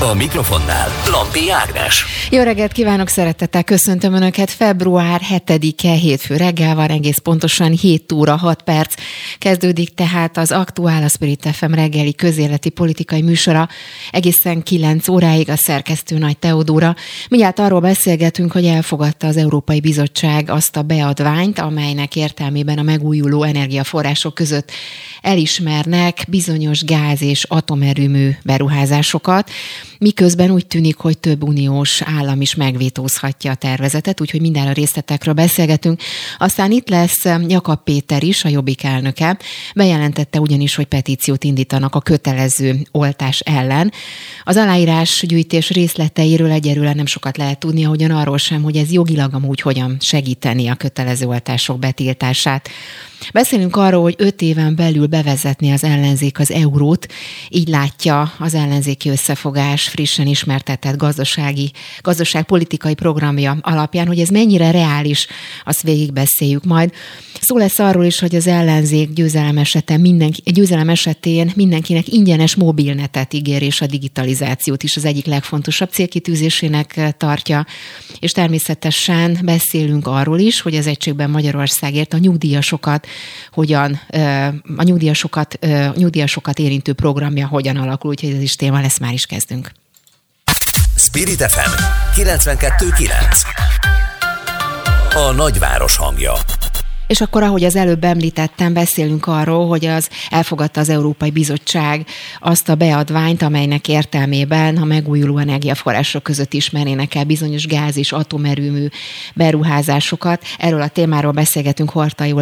A mikrofonnál Lampi Ágnes. Jó reggelt kívánok, szeretettel köszöntöm Önöket. Február 7-e hétfő reggel van, egész pontosan 7 óra 6 perc. Kezdődik tehát az Aktuál a Spirit FM reggeli közéleti politikai műsora. Egészen 9 óráig a szerkesztő Nagy Teodóra. Mindjárt arról beszélgetünk, hogy elfogadta az Európai Bizottság azt a beadványt, amelynek értelmében a megújuló energiaforrások között elismernek bizonyos gáz és atomerőmű beruházásokat miközben úgy tűnik, hogy több uniós állam is megvétózhatja a tervezetet, úgyhogy minden a részletekről beszélgetünk. Aztán itt lesz Jakab Péter is, a Jobbik elnöke. Bejelentette ugyanis, hogy petíciót indítanak a kötelező oltás ellen. Az aláírás gyűjtés részleteiről egyelőre nem sokat lehet tudni, ahogyan arról sem, hogy ez jogilag amúgy hogyan segíteni a kötelező oltások betiltását. Beszélünk arról, hogy öt éven belül bevezetni az ellenzék az eurót, így látja az ellenzéki összefogás frissen ismertetett gazdasági, gazdaságpolitikai programja alapján, hogy ez mennyire reális, azt végigbeszéljük majd. Szó lesz arról is, hogy az ellenzék győzelem, esetén mindenki, győzelem esetén mindenkinek ingyenes mobilnetet ígér, és a digitalizációt is az egyik legfontosabb célkitűzésének tartja. És természetesen beszélünk arról is, hogy az egységben Magyarországért a nyugdíjasokat hogyan a nyugdíjasokat, a nyugdíjasokat érintő programja hogyan alakul, úgyhogy ez is téma lesz, már is kezdünk. Spirit FM 92.9 A nagyváros hangja és akkor, ahogy az előbb említettem, beszélünk arról, hogy az elfogadta az Európai Bizottság azt a beadványt, amelynek értelmében a megújuló energiaforrások között ismernének el bizonyos gáz és atomerőmű beruházásokat. Erről a témáról beszélgetünk Hortai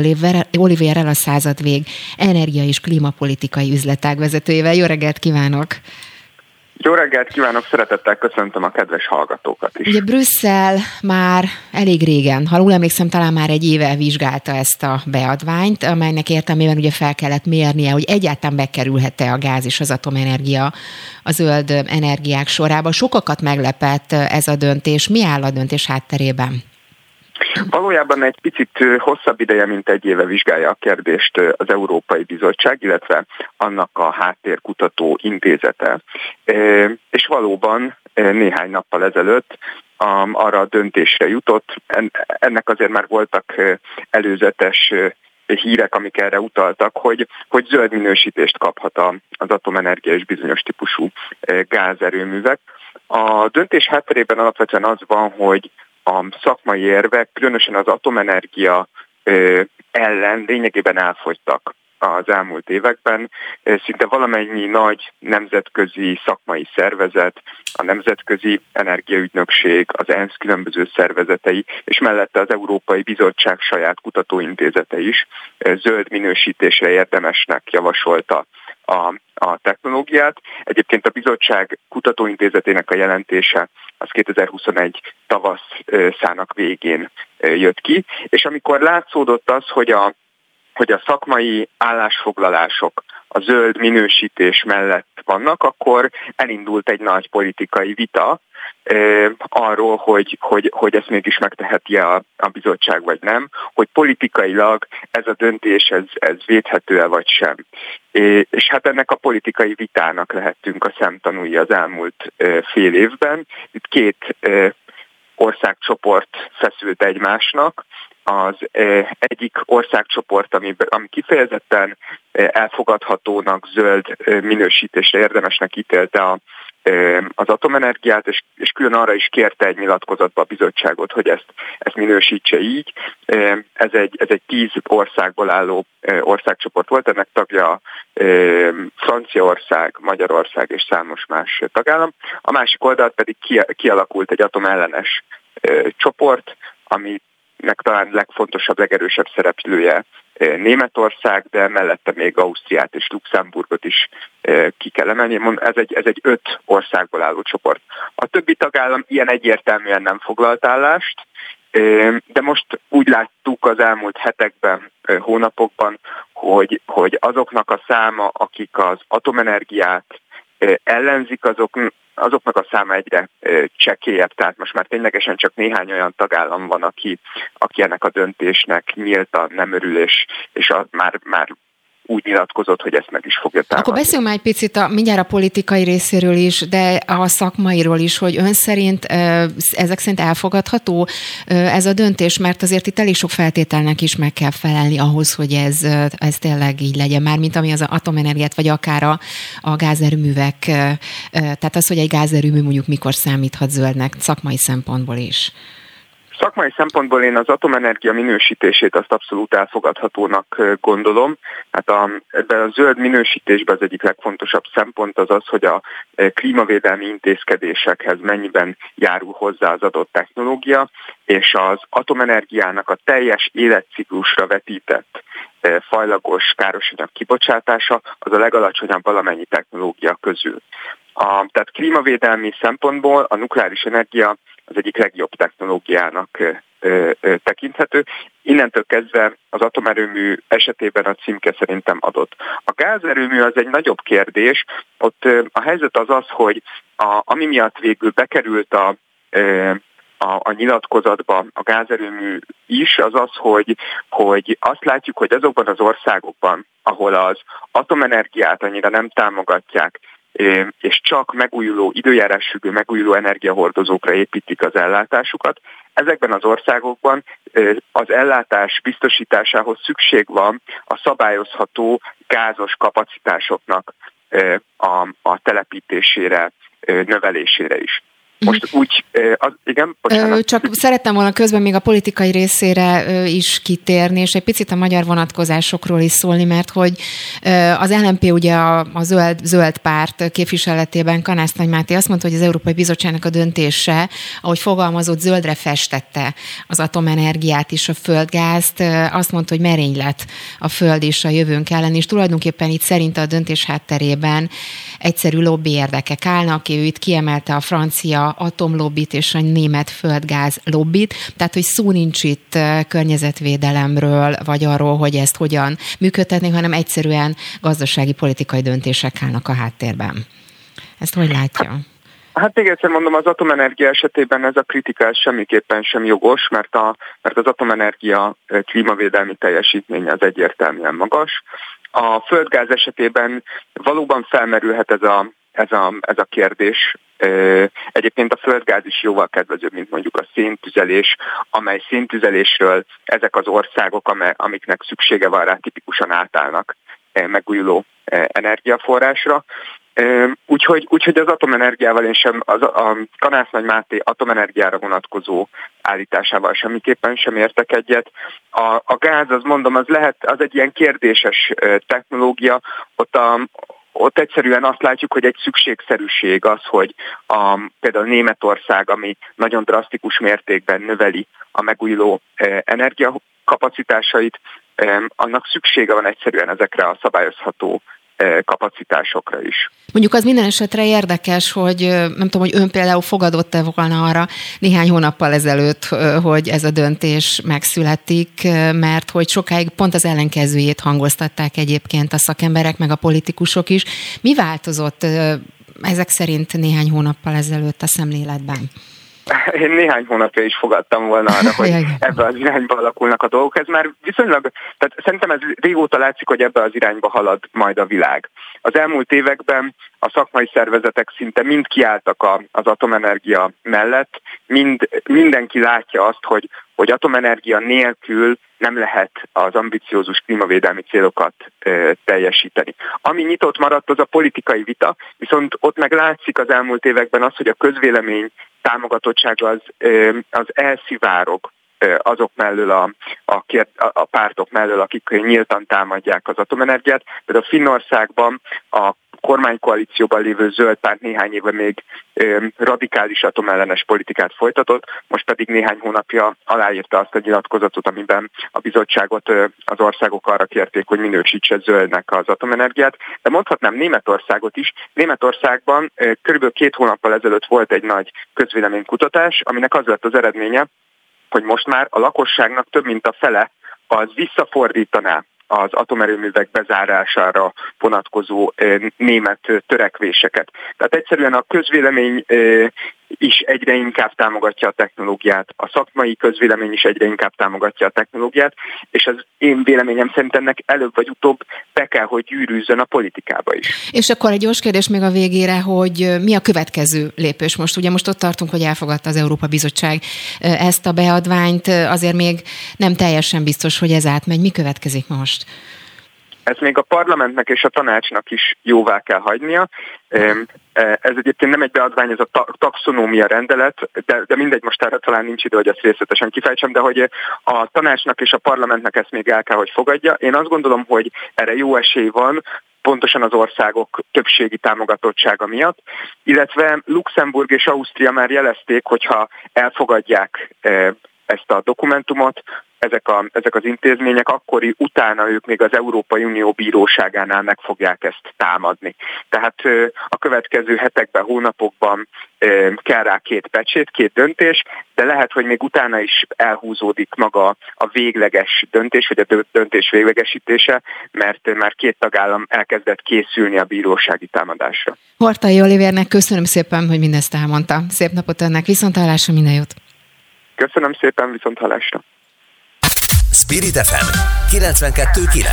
Olivérrel, a századvég energia és klímapolitikai üzletág vezetőjével. Jó reggelt kívánok! Jó reggelt kívánok, szeretettel köszöntöm a kedves hallgatókat is. Ugye Brüsszel már elég régen, ha jól emlékszem, talán már egy éve vizsgálta ezt a beadványt, amelynek értelmében ugye fel kellett mérnie, hogy egyáltalán bekerülhet-e a gáz és az atomenergia a zöld energiák sorába. Sokakat meglepett ez a döntés. Mi áll a döntés hátterében? Valójában egy picit hosszabb ideje, mint egy éve vizsgálja a kérdést az Európai Bizottság, illetve annak a háttérkutató intézete. És valóban néhány nappal ezelőtt arra a döntésre jutott. Ennek azért már voltak előzetes hírek, amik erre utaltak, hogy, hogy zöld minősítést kaphat az atomenergia és bizonyos típusú gázerőművek. A döntés hátterében alapvetően az van, hogy a szakmai érvek, különösen az atomenergia ellen lényegében elfogytak az elmúlt években. Szinte valamennyi nagy nemzetközi szakmai szervezet, a Nemzetközi Energiaügynökség, az ENSZ különböző szervezetei, és mellette az Európai Bizottság saját kutatóintézete is zöld minősítésre érdemesnek javasolta a, a technológiát. Egyébként a bizottság kutatóintézetének a jelentése az 2021 tavaszának végén jött ki, és amikor látszódott az, hogy a, hogy a szakmai állásfoglalások a zöld minősítés mellett vannak, akkor elindult egy nagy politikai vita, arról, hogy, hogy, hogy ezt mégis megteheti a, a bizottság, vagy nem, hogy politikailag ez a döntés, ez, ez védhető-e, vagy sem. És hát ennek a politikai vitának lehettünk a szemtanúi az elmúlt fél évben. Itt két országcsoport feszült egymásnak, az egyik országcsoport, ami, ami kifejezetten elfogadhatónak, zöld minősítésre érdemesnek ítélte a, az atomenergiát, és, és külön arra is kérte egy nyilatkozatba a bizottságot, hogy ezt, ezt minősítse így. Ez egy, ez egy tíz országból álló országcsoport volt, ennek tagja Franciaország, Magyarország és számos más tagállam. A másik oldalt pedig kialakult egy atomellenes csoport, ami nek talán legfontosabb, legerősebb szereplője Németország, de mellette még Ausztriát és Luxemburgot is ki kell emelni. Ez egy, ez egy öt országból álló csoport. A többi tagállam ilyen egyértelműen nem foglalt állást, de most úgy láttuk az elmúlt hetekben, hónapokban, hogy, hogy azoknak a száma, akik az atomenergiát ellenzik, azok azoknak a száma egyre csekélyebb, tehát most már ténylegesen csak néhány olyan tagállam van, aki, aki ennek a döntésnek nyíltan nem örül, és, és a, már, már úgy nyilatkozott, hogy ezt meg is fogja támadni. Akkor beszéljünk már egy picit a, mindjárt a politikai részéről is, de a szakmairól is, hogy ön szerint ezek szerint elfogadható ez a döntés, mert azért itt elég sok feltételnek is meg kell felelni ahhoz, hogy ez, ez tényleg így legyen, már mint ami az atomenergiát, vagy akár a, a gázerőművek, tehát az, hogy egy gázerőmű mondjuk mikor számíthat zöldnek szakmai szempontból is. Szakmai szempontból én az atomenergia minősítését azt abszolút elfogadhatónak gondolom. Hát a, ebben a zöld minősítésben az egyik legfontosabb szempont az az, hogy a klímavédelmi intézkedésekhez mennyiben járul hozzá az adott technológia, és az atomenergiának a teljes életciklusra vetített fajlagos károsanyag kibocsátása az a legalacsonyabb valamennyi technológia közül. A, tehát klímavédelmi szempontból a nukleáris energia az egyik legjobb technológiának tekinthető. Innentől kezdve az atomerőmű esetében a címke szerintem adott. A gázerőmű az egy nagyobb kérdés. Ott a helyzet az az, hogy a, ami miatt végül bekerült a, a, a nyilatkozatba a gázerőmű is, az az, hogy, hogy azt látjuk, hogy azokban az országokban, ahol az atomenergiát annyira nem támogatják, és csak megújuló, időjárásfüggő megújuló energiahordozókra építik az ellátásukat. Ezekben az országokban az ellátás biztosításához szükség van a szabályozható gázos kapacitásoknak a, a telepítésére, növelésére is. Most úgy, az, igen, bocsánat. Csak szerettem volna közben még a politikai részére is kitérni, és egy picit a magyar vonatkozásokról is szólni, mert hogy az LMP ugye a, a zöld, zöld párt képviseletében Kanász Nagy Máté azt mondta, hogy az Európai Bizottságnak a döntése, ahogy fogalmazott, zöldre festette az atomenergiát és a földgázt, azt mondta, hogy merénylet a föld és a jövőnk ellen, és tulajdonképpen itt szerint a döntés hátterében egyszerű lobby érdekek állnak, ő itt kiemelte a francia atomlobbit és a német földgáz lobbit, tehát hogy szó nincs itt környezetvédelemről, vagy arról, hogy ezt hogyan működtetni, hanem egyszerűen gazdasági politikai döntések állnak a háttérben. Ezt hogy látja? Hát még egyszer mondom, az atomenergia esetében ez a kritika ez semmiképpen sem jogos, mert, a, mert az atomenergia klímavédelmi teljesítménye az egyértelműen magas. A földgáz esetében valóban felmerülhet ez a, ez a, ez a kérdés, Egyébként a földgáz is jóval kedvezőbb, mint mondjuk a széntüzelés, amely széntüzelésről ezek az országok, amiknek szüksége van rá, tipikusan átállnak megújuló energiaforrásra. Úgyhogy, úgyhogy az atomenergiával én sem, az, a Kanász Nagy Máté atomenergiára vonatkozó állításával semmiképpen sem értek egyet. A, a gáz, az mondom, az lehet, az egy ilyen kérdéses technológia, ott a, ott egyszerűen azt látjuk, hogy egy szükségszerűség az, hogy a, például Németország, ami nagyon drasztikus mértékben növeli a megújuló e, energiakapacitásait, e, annak szüksége van egyszerűen ezekre a szabályozható kapacitásokra is. Mondjuk az minden esetre érdekes, hogy nem tudom, hogy ön például fogadott-e volna arra néhány hónappal ezelőtt, hogy ez a döntés megszületik, mert hogy sokáig pont az ellenkezőjét hangoztatták egyébként a szakemberek, meg a politikusok is. Mi változott ezek szerint néhány hónappal ezelőtt a szemléletben? Én néhány hónapja is fogadtam volna arra, hogy ebbe az irányba alakulnak a dolgok. Ez már viszonylag, tehát szerintem ez régóta látszik, hogy ebbe az irányba halad majd a világ. Az elmúlt években a szakmai szervezetek szinte mind kiálltak a, az atomenergia mellett, mind, mindenki látja azt, hogy, hogy atomenergia nélkül nem lehet az ambiciózus klímavédelmi célokat e, teljesíteni. Ami nyitott maradt, az a politikai vita, viszont ott meg látszik az elmúlt években az, hogy a közvélemény támogatottsága az, e, az elszivárog azok mellől a, a, a pártok mellől, akik nyíltan támadják az atomenergiát. Például Finnországban a kormánykoalícióban lévő zöld párt néhány éve még radikális atomellenes politikát folytatott, most pedig néhány hónapja aláírta azt a nyilatkozatot, amiben a bizottságot az országok arra kérték, hogy minősítse zöldnek az atomenergiát. De mondhatnám Németországot is. Németországban körülbelül két hónappal ezelőtt volt egy nagy közvéleménykutatás, aminek az lett az eredménye, hogy most már a lakosságnak több mint a fele az visszafordítaná az atomerőművek bezárására vonatkozó német törekvéseket. Tehát egyszerűen a közvélemény is egyre inkább támogatja a technológiát, a szakmai közvélemény is egyre inkább támogatja a technológiát, és az én véleményem szerint ennek előbb vagy utóbb be kell, hogy gyűrűzzön a politikába is. És akkor egy gyors kérdés még a végére, hogy mi a következő lépés most? Ugye most ott tartunk, hogy elfogadta az Európa Bizottság ezt a beadványt, azért még nem teljesen biztos, hogy ez átmegy. Mi következik most? Ez még a parlamentnek és a tanácsnak is jóvá kell hagynia. E, ez egyébként nem egy beadvány, ez a taxonómia rendelet, de, de mindegy, most erre talán nincs idő, hogy ezt részletesen kifejtsem, de hogy a tanácsnak és a parlamentnek ezt még el kell, hogy fogadja. Én azt gondolom, hogy erre jó esély van, pontosan az országok többségi támogatottsága miatt, illetve Luxemburg és Ausztria már jelezték, hogyha elfogadják ezt a dokumentumot, ezek, a, ezek az intézmények, akkor utána ők még az Európai Unió bíróságánál meg fogják ezt támadni. Tehát a következő hetekben, hónapokban kell rá két pecsét, két döntés, de lehet, hogy még utána is elhúzódik maga a végleges döntés, vagy a döntés véglegesítése, mert már két tagállam elkezdett készülni a bírósági támadásra. Hortai Olivernek köszönöm szépen, hogy mindezt elmondta. Szép napot önnek, viszontlátásra, minden jót! Köszönöm szépen, viszont hallásra! Spirit FM 92.9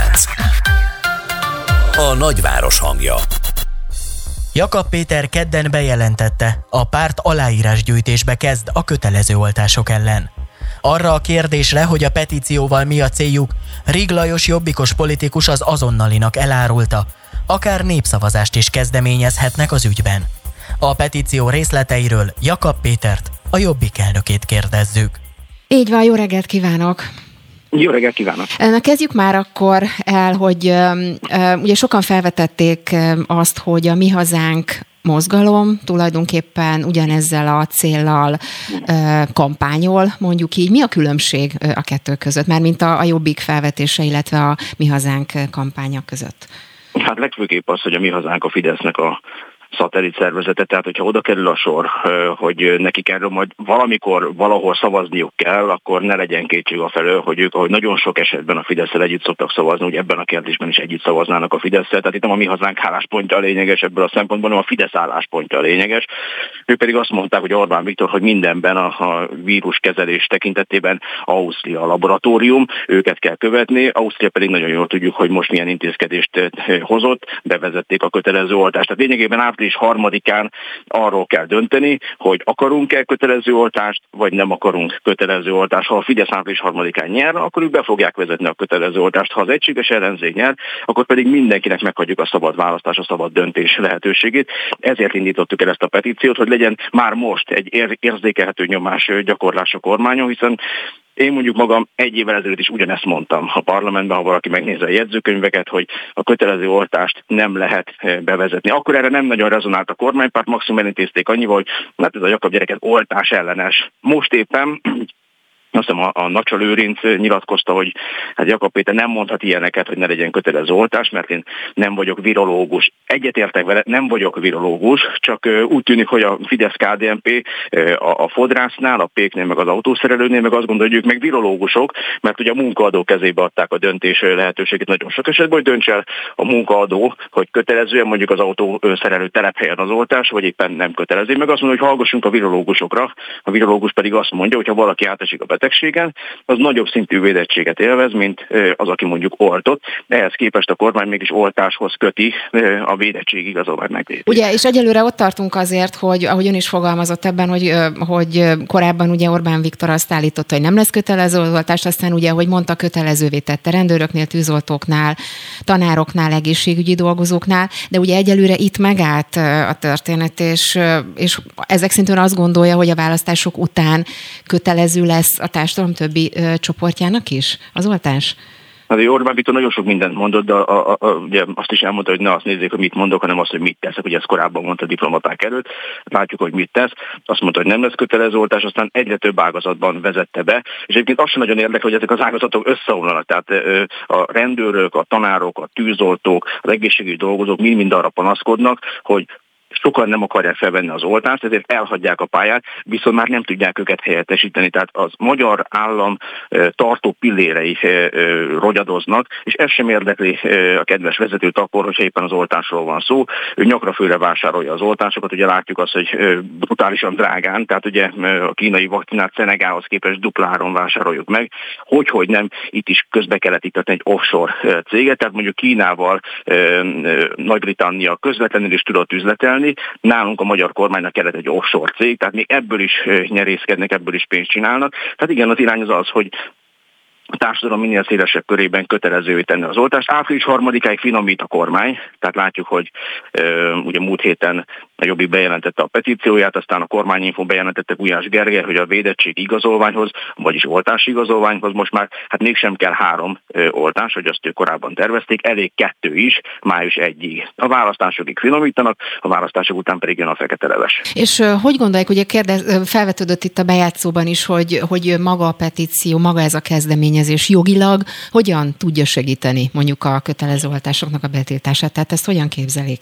A nagyváros hangja Jakab Péter kedden bejelentette, a párt aláírásgyűjtésbe kezd a kötelező oltások ellen. Arra a kérdésre, hogy a petícióval mi a céljuk, Rig Lajos jobbikos politikus az azonnalinak elárulta, akár népszavazást is kezdeményezhetnek az ügyben. A petíció részleteiről Jakab Pétert, a jobbik elnökét kérdezzük. Így van, jó reggelt kívánok! Jó reggelt kívánok! Na kezdjük már akkor el, hogy ugye sokan felvetették azt, hogy a Mi Hazánk mozgalom tulajdonképpen ugyanezzel a céllal kampányol, mondjuk így. Mi a különbség a kettő között, már mint a, a Jobbik felvetése, illetve a Mi Hazánk kampánya között? Hát legfőképp az, hogy a Mi Hazánk a Fidesznek a szatellit szervezete, tehát hogyha oda kerül a sor, hogy nekik erről majd valamikor valahol szavazniuk kell, akkor ne legyen kétség a felől, hogy ők, ahogy nagyon sok esetben a fidesz együtt szoktak szavazni, hogy ebben a kérdésben is együtt szavaznának a fidesz tehát itt nem a mi hazánk álláspontja a lényeges ebből a szempontból, hanem a Fidesz álláspontja a lényeges. Ők pedig azt mondták, hogy Orbán Viktor, hogy mindenben a, a víruskezelés tekintetében Ausztria a laboratórium, őket kell követni, Ausztria pedig nagyon jól tudjuk, hogy most milyen intézkedést hozott, bevezették a kötelező oltást. Tehát lényegében április harmadikán arról kell dönteni, hogy akarunk-e kötelező oltást, vagy nem akarunk kötelező oltást. Ha a Fidesz április harmadikán nyer, akkor ők be fogják vezetni a kötelező oltást. Ha az egységes ellenzék nyer, akkor pedig mindenkinek meghagyjuk a szabad választás, a szabad döntés lehetőségét. Ezért indítottuk el ezt a petíciót, hogy legyen már most egy érzékelhető nyomás gyakorlás a kormányon, hiszen én mondjuk magam egy évvel ezelőtt is ugyanezt mondtam a parlamentben, ha valaki megnézi a jegyzőkönyveket, hogy a kötelező oltást nem lehet eh, bevezetni. Akkor erre nem nagyon rezonált a kormánypárt, maximum elintézték annyival, hogy hát ez a Jakab gyereket oltás ellenes. Most éppen azt hiszem a, a Nacsa Lőrinc nyilatkozta, hogy hát Jakab Péter nem mondhat ilyeneket, hogy ne legyen kötelező oltás, mert én nem vagyok virológus. Egyetértek vele, nem vagyok virológus, csak úgy tűnik, hogy a Fidesz KDNP a, a fodrásznál, a péknél, meg az autószerelőnél, meg azt gondolja, hogy ők meg virológusok, mert ugye a munkaadó kezébe adták a döntés lehetőségét nagyon sok esetben, hogy dönts el a munkaadó, hogy kötelezően mondjuk az autószerelő telephelyen az oltás, vagy éppen nem kötelező. Meg azt mondja, hogy hallgassunk a virológusokra, a virológus pedig azt mondja, hogy ha valaki átesik a betegségen, az nagyobb szintű védettséget élvez, mint az, aki mondjuk oltott. Ehhez képest a kormány mégis oltáshoz köti a védettség igazolvány megvédését. Ugye, és egyelőre ott tartunk azért, hogy ahogy ön is fogalmazott ebben, hogy, hogy korábban ugye Orbán Viktor azt állította, hogy nem lesz kötelező oltást, aztán ugye, hogy mondta, kötelezővé tette rendőröknél, tűzoltóknál, tanároknál, egészségügyi dolgozóknál, de ugye egyelőre itt megállt a történet, és, és ezek szintén azt gondolja, hogy a választások után kötelező lesz a társadalom többi ö, csoportjának is az oltás? Hát Orbán Viktor nagyon sok mindent mondott, de a, a, a, ugye azt is elmondta, hogy ne azt nézzék, hogy mit mondok, hanem azt, hogy mit teszek. Ugye ezt korábban mondta a diplomaták előtt. Látjuk, hogy mit tesz. Azt mondta, hogy nem lesz kötelező oltás, aztán egyre több ágazatban vezette be. És egyébként azt sem nagyon érdekel, hogy ezek az ágazatok összeomlanak. Tehát a rendőrök, a tanárok, a tűzoltók, az egészségügyi dolgozók mind-mind arra panaszkodnak, hogy sokan nem akarják felvenni az oltást, ezért elhagyják a pályát, viszont már nem tudják őket helyettesíteni. Tehát az magyar állam tartó pillérei rogyadoznak, és ez sem érdekli a kedves vezetőt akkor, hogyha éppen az oltásról van szó. Ő nyakra főre vásárolja az oltásokat, ugye látjuk azt, hogy brutálisan drágán, tehát ugye a kínai vakcinát Szenegához képest dupláron vásároljuk meg, hogy, hogy nem, itt is közbe kellett iktatni egy offshore céget, tehát mondjuk Kínával Nagy-Britannia közvetlenül is tudott üzletelni, nálunk a magyar kormánynak kellett egy offshore cég, tehát még ebből is nyerészkednek, ebből is pénzt csinálnak. Tehát igen, az irány az az, hogy a társadalom minél szélesebb körében kötelezővé tenni az oltást. Április harmadikáig finomít a kormány, tehát látjuk, hogy ugye múlt héten a Jobbik bejelentette a petícióját, aztán a kormányinfo bejelentette Gulyás Gergely, hogy a védettség igazolványhoz, vagyis oltási igazolványhoz most már hát mégsem kell három oltás, hogy azt ők korábban tervezték, elég kettő is, május egyig. A választásokig finomítanak, a választások után pedig jön a fekete leves. És hogy gondolják, ugye kérdez, felvetődött itt a bejátszóban is, hogy, hogy maga a petíció, maga ez a kezdeményezés jogilag hogyan tudja segíteni mondjuk a kötelező oltásoknak a betiltását? Tehát ezt hogyan képzelik?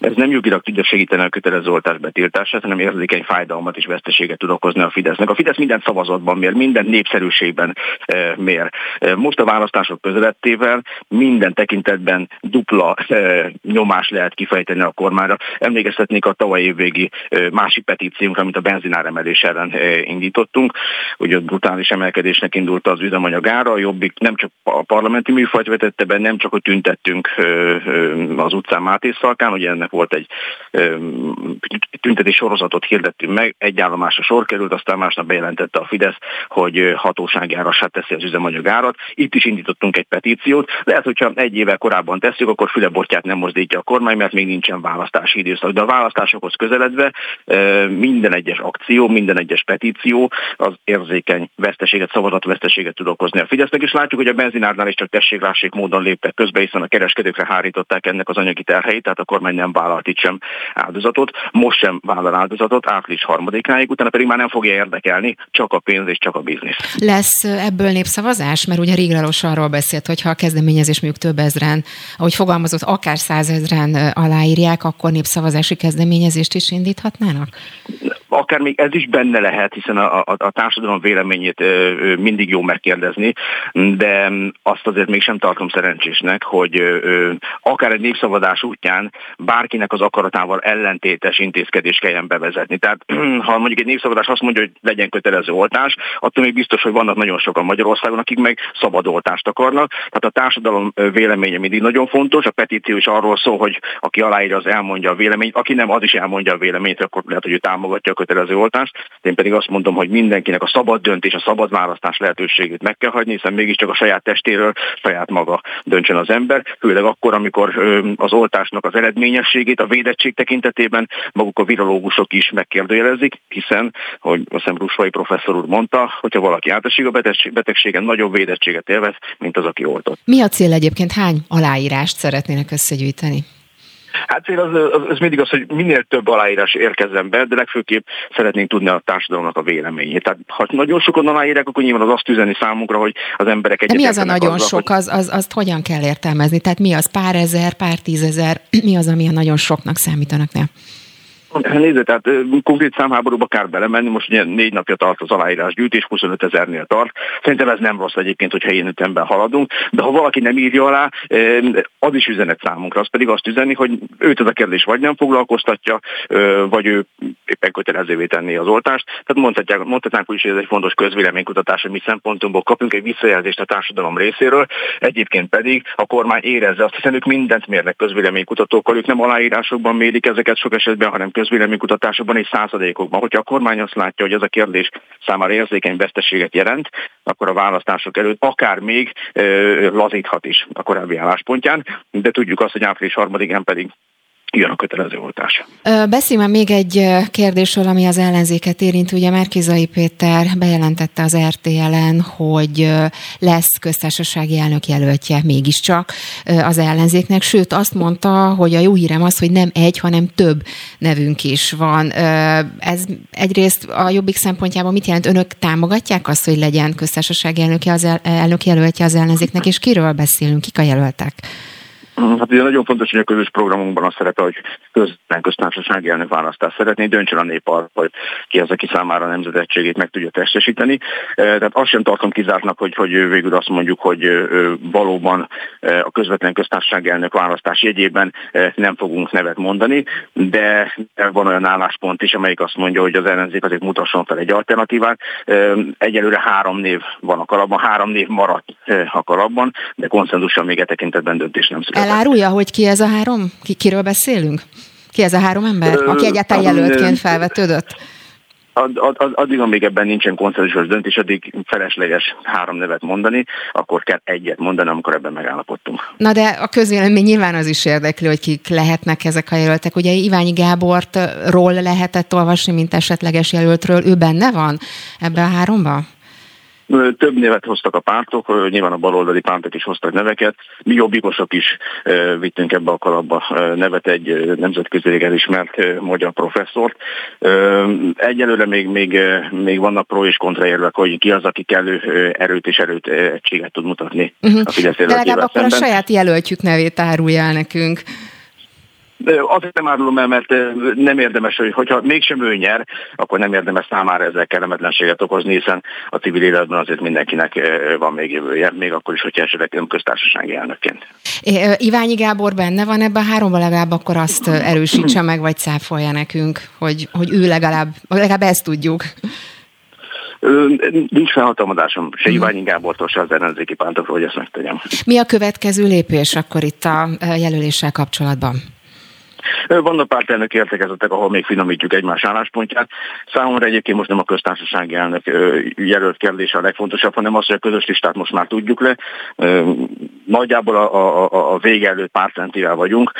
Ez nem jogilag tudja segíteni a kötelező oltás betiltását, hanem érzékeny fájdalmat és veszteséget tud okozni a Fidesznek. A Fidesz minden szavazatban mér, minden népszerűségben e, mér. E, most a választások közelettével minden tekintetben dupla e, nyomás lehet kifejteni a kormányra. Emlékeztetnék a tavaly évvégi másik petíciónkra, amit a benzináremelés ellen indítottunk. Ugye brutális emelkedésnek indult az üzemanyagára, a Jobbik nem csak a parlamenti műfajt vetette be, nem csak, hogy tüntettünk az utcán Máté Szalkán, ugye ennek volt egy tüntetés sorozatot hirdettünk meg, egy állomásra sor került, aztán másnap bejelentette a Fidesz, hogy hatósági árasát teszi az üzemanyagárat. Itt is indítottunk egy petíciót. Lehet, hogyha egy évvel korábban tesszük, akkor fülebortját nem mozdítja a kormány, mert még nincsen választási időszak. De a választásokhoz közeledve minden egyes akció, minden egyes petíció az érzékeny veszteséget, szavazatveszteséget tud okozni a Fidesznek, és látjuk, hogy a benzinárnál is csak tessék módon léptek közbe, hiszen a kereskedőkre hárították ennek az anyagi terheit, tehát a kormány nem vállalt itt sem áldozatot, most sem vállal áldozatot, április harmadikáig, utána pedig már nem fogja érdekelni, csak a pénz és csak a biznisz. Lesz ebből népszavazás? Mert ugye Rigleros arról beszélt, hogy ha a kezdeményezés mondjuk több ezren, ahogy fogalmazott, akár százezren aláírják, akkor népszavazási kezdeményezést is indíthatnának? akár még ez is benne lehet, hiszen a, a, a társadalom véleményét ö, mindig jó megkérdezni, de azt azért mégsem tartom szerencsésnek, hogy ö, akár egy népszavazás útján bárkinek az akaratával ellentétes intézkedés kelljen bevezetni. Tehát ha mondjuk egy népszavazás azt mondja, hogy legyen kötelező oltás, attól még biztos, hogy vannak nagyon sokan Magyarországon, akik meg szabad oltást akarnak. Tehát a társadalom véleménye mindig nagyon fontos, a petíció is arról szól, hogy aki aláírja, az elmondja a véleményt, aki nem, az is elmondja a véleményt, akkor lehet, hogy ő támogatja a kötelező oltást. Én pedig azt mondom, hogy mindenkinek a szabad döntés, a szabad választás lehetőségét meg kell hagyni, hiszen mégiscsak a saját testéről saját maga döntsön az ember, főleg akkor, amikor az oltásnak az eredményességét a védettség tekintetében maguk a virológusok is megkérdőjelezik, hiszen, hogy a hiszem professzor úr mondta, hogyha valaki átesik a betegségen, nagyobb védettséget élvez, mint az, aki oltott. Mi a cél egyébként? Hány aláírást szeretnének összegyűjteni? Hát én az, az, az mindig az, hogy minél több aláírás érkezzen be, de legfőképp szeretnénk tudni a társadalomnak a véleményét. Tehát ha nagyon sokan aláírják, akkor nyilván az azt üzeni számunkra, hogy az emberek egyet. Mi az a nagyon azzal, sok, az, az, azt hogyan kell értelmezni? Tehát mi az pár ezer, pár tízezer, mi az, ami a nagyon soknak számítanak? Ne? Nézd, tehát konkrét számháborúba kell belemenni, most ugye négy napja tart az aláírás gyűjtés, 25 ezernél tart. Szerintem ez nem rossz egyébként, hogyha én ütemben haladunk, de ha valaki nem írja alá, az is üzenet számunkra, az pedig azt üzeni, hogy őt ez a kérdés vagy nem foglalkoztatja, vagy ő éppen kötelezővé tenni az oltást. Tehát mondhatják, mondhatnánk úgy, hogy ez egy fontos közvéleménykutatás, hogy mi szempontunkból kapunk egy visszajelzést a társadalom részéről, egyébként pedig a kormány érezze azt, hiszen ők mindent mérnek közvéleménykutatókkal, ők nem aláírásokban mérik ezeket sok esetben, hanem közvéleménykutatásokban és százalékokban. Hogyha a kormány azt látja, hogy ez a kérdés számára érzékeny veszteséget jelent, akkor a választások előtt akár még lazíthat is a korábbi álláspontján, de tudjuk azt, hogy április harmadikán pedig jön a kötelező oltás. Beszélj még egy kérdésről, ami az ellenzéket érint. Ugye Márkizai Péter bejelentette az RTL-en, hogy lesz köztársasági elnök jelöltje mégiscsak az ellenzéknek, sőt azt mondta, hogy a jó hírem az, hogy nem egy, hanem több nevünk is van. Ez egyrészt a jobbik szempontjából mit jelent? Önök támogatják azt, hogy legyen köztársasági elnök, az el, elnök jelöltje az ellenzéknek, és kiről beszélünk, kik a jelöltek? Hát ugye nagyon fontos, hogy a közös programunkban az szerepel, hogy közben köztársasági elnök választást szeretné, döntsön a nép arra, hogy ki az, aki számára a nemzetegységét meg tudja testesíteni. Tehát azt sem tartom kizártnak, hogy, hogy végül azt mondjuk, hogy valóban a közvetlen köztársasági elnök választás jegyében nem fogunk nevet mondani, de van olyan álláspont is, amelyik azt mondja, hogy az ellenzék azért mutasson fel egy alternatívát. Egyelőre három név van a kalapban, három név maradt a kalapban, de konszenzussal még e tekintetben döntés nem született. Elárulja, hogy ki ez a három? Ki, kiről beszélünk? Ki ez a három ember, aki egyáltalán jelöltként felvetődött? Ad, ad, addig, amíg ebben nincsen konszenzusos döntés, addig felesleges három nevet mondani, akkor kell egyet mondani, amikor ebben megállapodtunk. Na de a közvélemény nyilván az is érdekli, hogy kik lehetnek ezek a jelöltek. Ugye Iványi Gábortról lehetett olvasni, mint esetleges jelöltről. Ő benne van ebbe a háromba? Több nevet hoztak a pártok, nyilván a baloldali pártok is hoztak neveket. Mi jobbikosok is vittünk ebbe a kalapba nevet egy nemzetközi elismert magyar professzort. Egyelőre még, még, még vannak pro és kontra érvek, hogy ki az, aki kellő erőt és erőt egységet tud mutatni uh-huh. a Fidesz De legalább akkor szemben. a saját jelöltjük nevét árulja el nekünk. Azért nem árulom el, mert nem érdemes, hogy hogyha mégsem ő nyer, akkor nem érdemes számára ezzel kellemetlenséget okozni, hiszen a civil életben azért mindenkinek van még jövője, még akkor is, hogyha esetleg nem köztársasági elnökként. Iványi Gábor benne van ebben a háromban, legalább akkor azt erősítse meg, vagy cáfolja nekünk, hogy, hogy ő legalább, legalább ezt tudjuk. Nincs felhatalmazásom se mhm. Iványi Gábortól, se az ellenzéki pártokról, hogy ezt megtegyem. Mi a következő lépés akkor itt a jelöléssel kapcsolatban? Vannak pártelnök értekezetek, ahol még finomítjuk egymás álláspontját. Számomra egyébként most nem a köztársasági elnök jelölt kérdése a legfontosabb, hanem az, hogy a közös listát most már tudjuk le. Nagyjából a, a, a vége előtt pártszentivel vagyunk,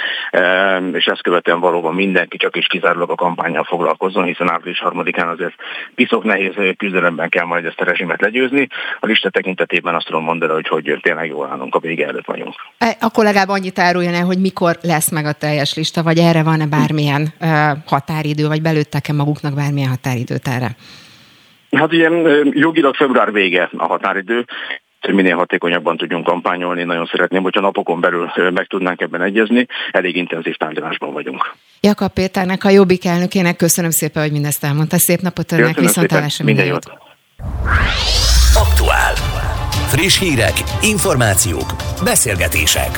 és ezt követően valóban mindenki csak is kizárólag a kampányjal foglalkozzon, hiszen április harmadikán azért piszok nehéz küzdelemben kell majd ezt a rezsimet legyőzni. A lista tekintetében azt tudom mondani, hogy, hogy tényleg jól állunk, a vége előtt vagyunk. E, akkor legalább annyit áruljon el, hogy mikor lesz meg a teljes lista, vagy erre van-e bármilyen határidő, vagy belőttek-e maguknak bármilyen határidőt erre? Hát ilyen jogilag február vége a határidő, hogy minél hatékonyabban tudjunk kampányolni. Nagyon szeretném, hogyha napokon belül meg tudnánk ebben egyezni. Elég intenzív tárgyalásban vagyunk. Jakab Péternek, a Jobbik elnökének köszönöm szépen, hogy mindezt elmondta. Szép napot önnek, viszontlátásra minden jót. Aktuál. Friss hírek, információk, beszélgetések.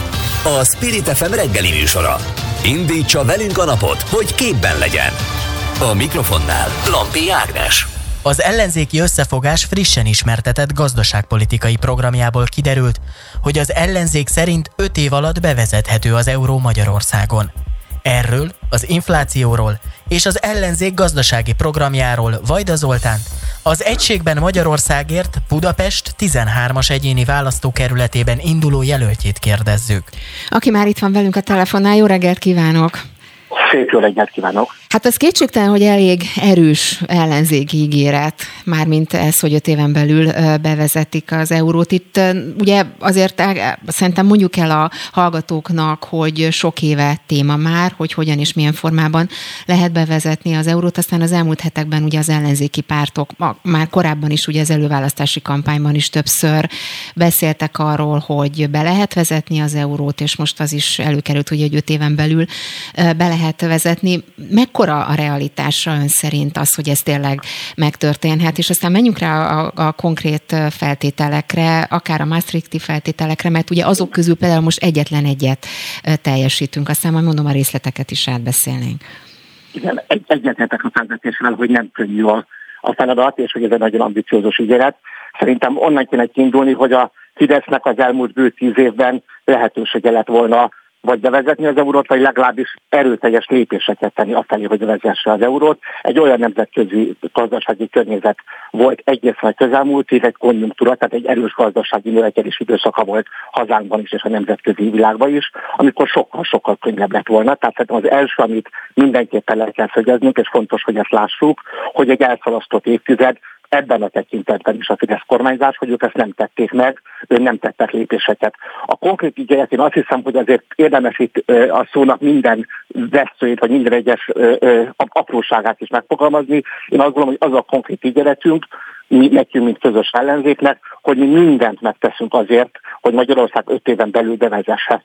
A Spirit FM reggeli műsora. Indítsa velünk a napot, hogy képben legyen. A mikrofonnál Lampi Ágnes. Az ellenzéki összefogás frissen ismertetett gazdaságpolitikai programjából kiderült, hogy az ellenzék szerint 5 év alatt bevezethető az euró Magyarországon. Erről, az inflációról és az ellenzék gazdasági programjáról Vajda Zoltán, az Egységben Magyarországért Budapest 13-as egyéni választókerületében induló jelöltjét kérdezzük. Aki már itt van velünk a telefonnál, jó reggelt kívánok! Szép jó reggelt kívánok! Hát az kétségtelen, hogy elég erős ellenzéki ígéret, mármint ez, hogy öt éven belül bevezetik az eurót. Itt ugye azért szerintem mondjuk el a hallgatóknak, hogy sok éve téma már, hogy hogyan és milyen formában lehet bevezetni az eurót. Aztán az elmúlt hetekben ugye az ellenzéki pártok már korábban is ugye az előválasztási kampányban is többször beszéltek arról, hogy be lehet vezetni az eurót, és most az is előkerült, hogy öt éven belül be lehet vezetni. Mekkora a realitásra ön szerint az, hogy ez tényleg megtörténhet, és aztán menjünk rá a, a konkrét feltételekre, akár a Maastrichti feltételekre, mert ugye azok közül például most egyetlen egyet teljesítünk, aztán majd mondom a részleteket is átbeszélnénk. Igen, egy, egyetletek a felvetéssel, hogy nem könnyű a, a feladat, és hogy ez egy nagyon ambiciózus ügyelet. Szerintem onnan kéne kiindulni, hogy a Fidesznek az elmúlt bő tíz évben lehetősége lett volna vagy bevezetni az eurót, vagy legalábbis erőteljes lépéseket tenni afelé, hogy vezesse az eurót. Egy olyan nemzetközi gazdasági környezet volt egészen a közelmúlt év, egy konjunktúra, tehát egy erős gazdasági növekedés időszaka volt hazánkban is és a nemzetközi világban is, amikor sokkal-sokkal könnyebb lett volna. Tehát az első, amit mindenképpen le kell szögeznünk, és fontos, hogy ezt lássuk, hogy egy elszalasztott évtized ebben a tekintetben is a Fidesz kormányzás, hogy ők ezt nem tették meg, ők nem tettek lépéseket. A konkrét ügyet én azt hiszem, hogy azért érdemes itt a szónak minden veszőjét, vagy minden egyes apróságát is megfogalmazni. Én azt gondolom, hogy az a konkrét ígéretünk, mi, nekünk, mint közös ellenzéknek, hogy mi mindent megteszünk azért, hogy Magyarország öt éven belül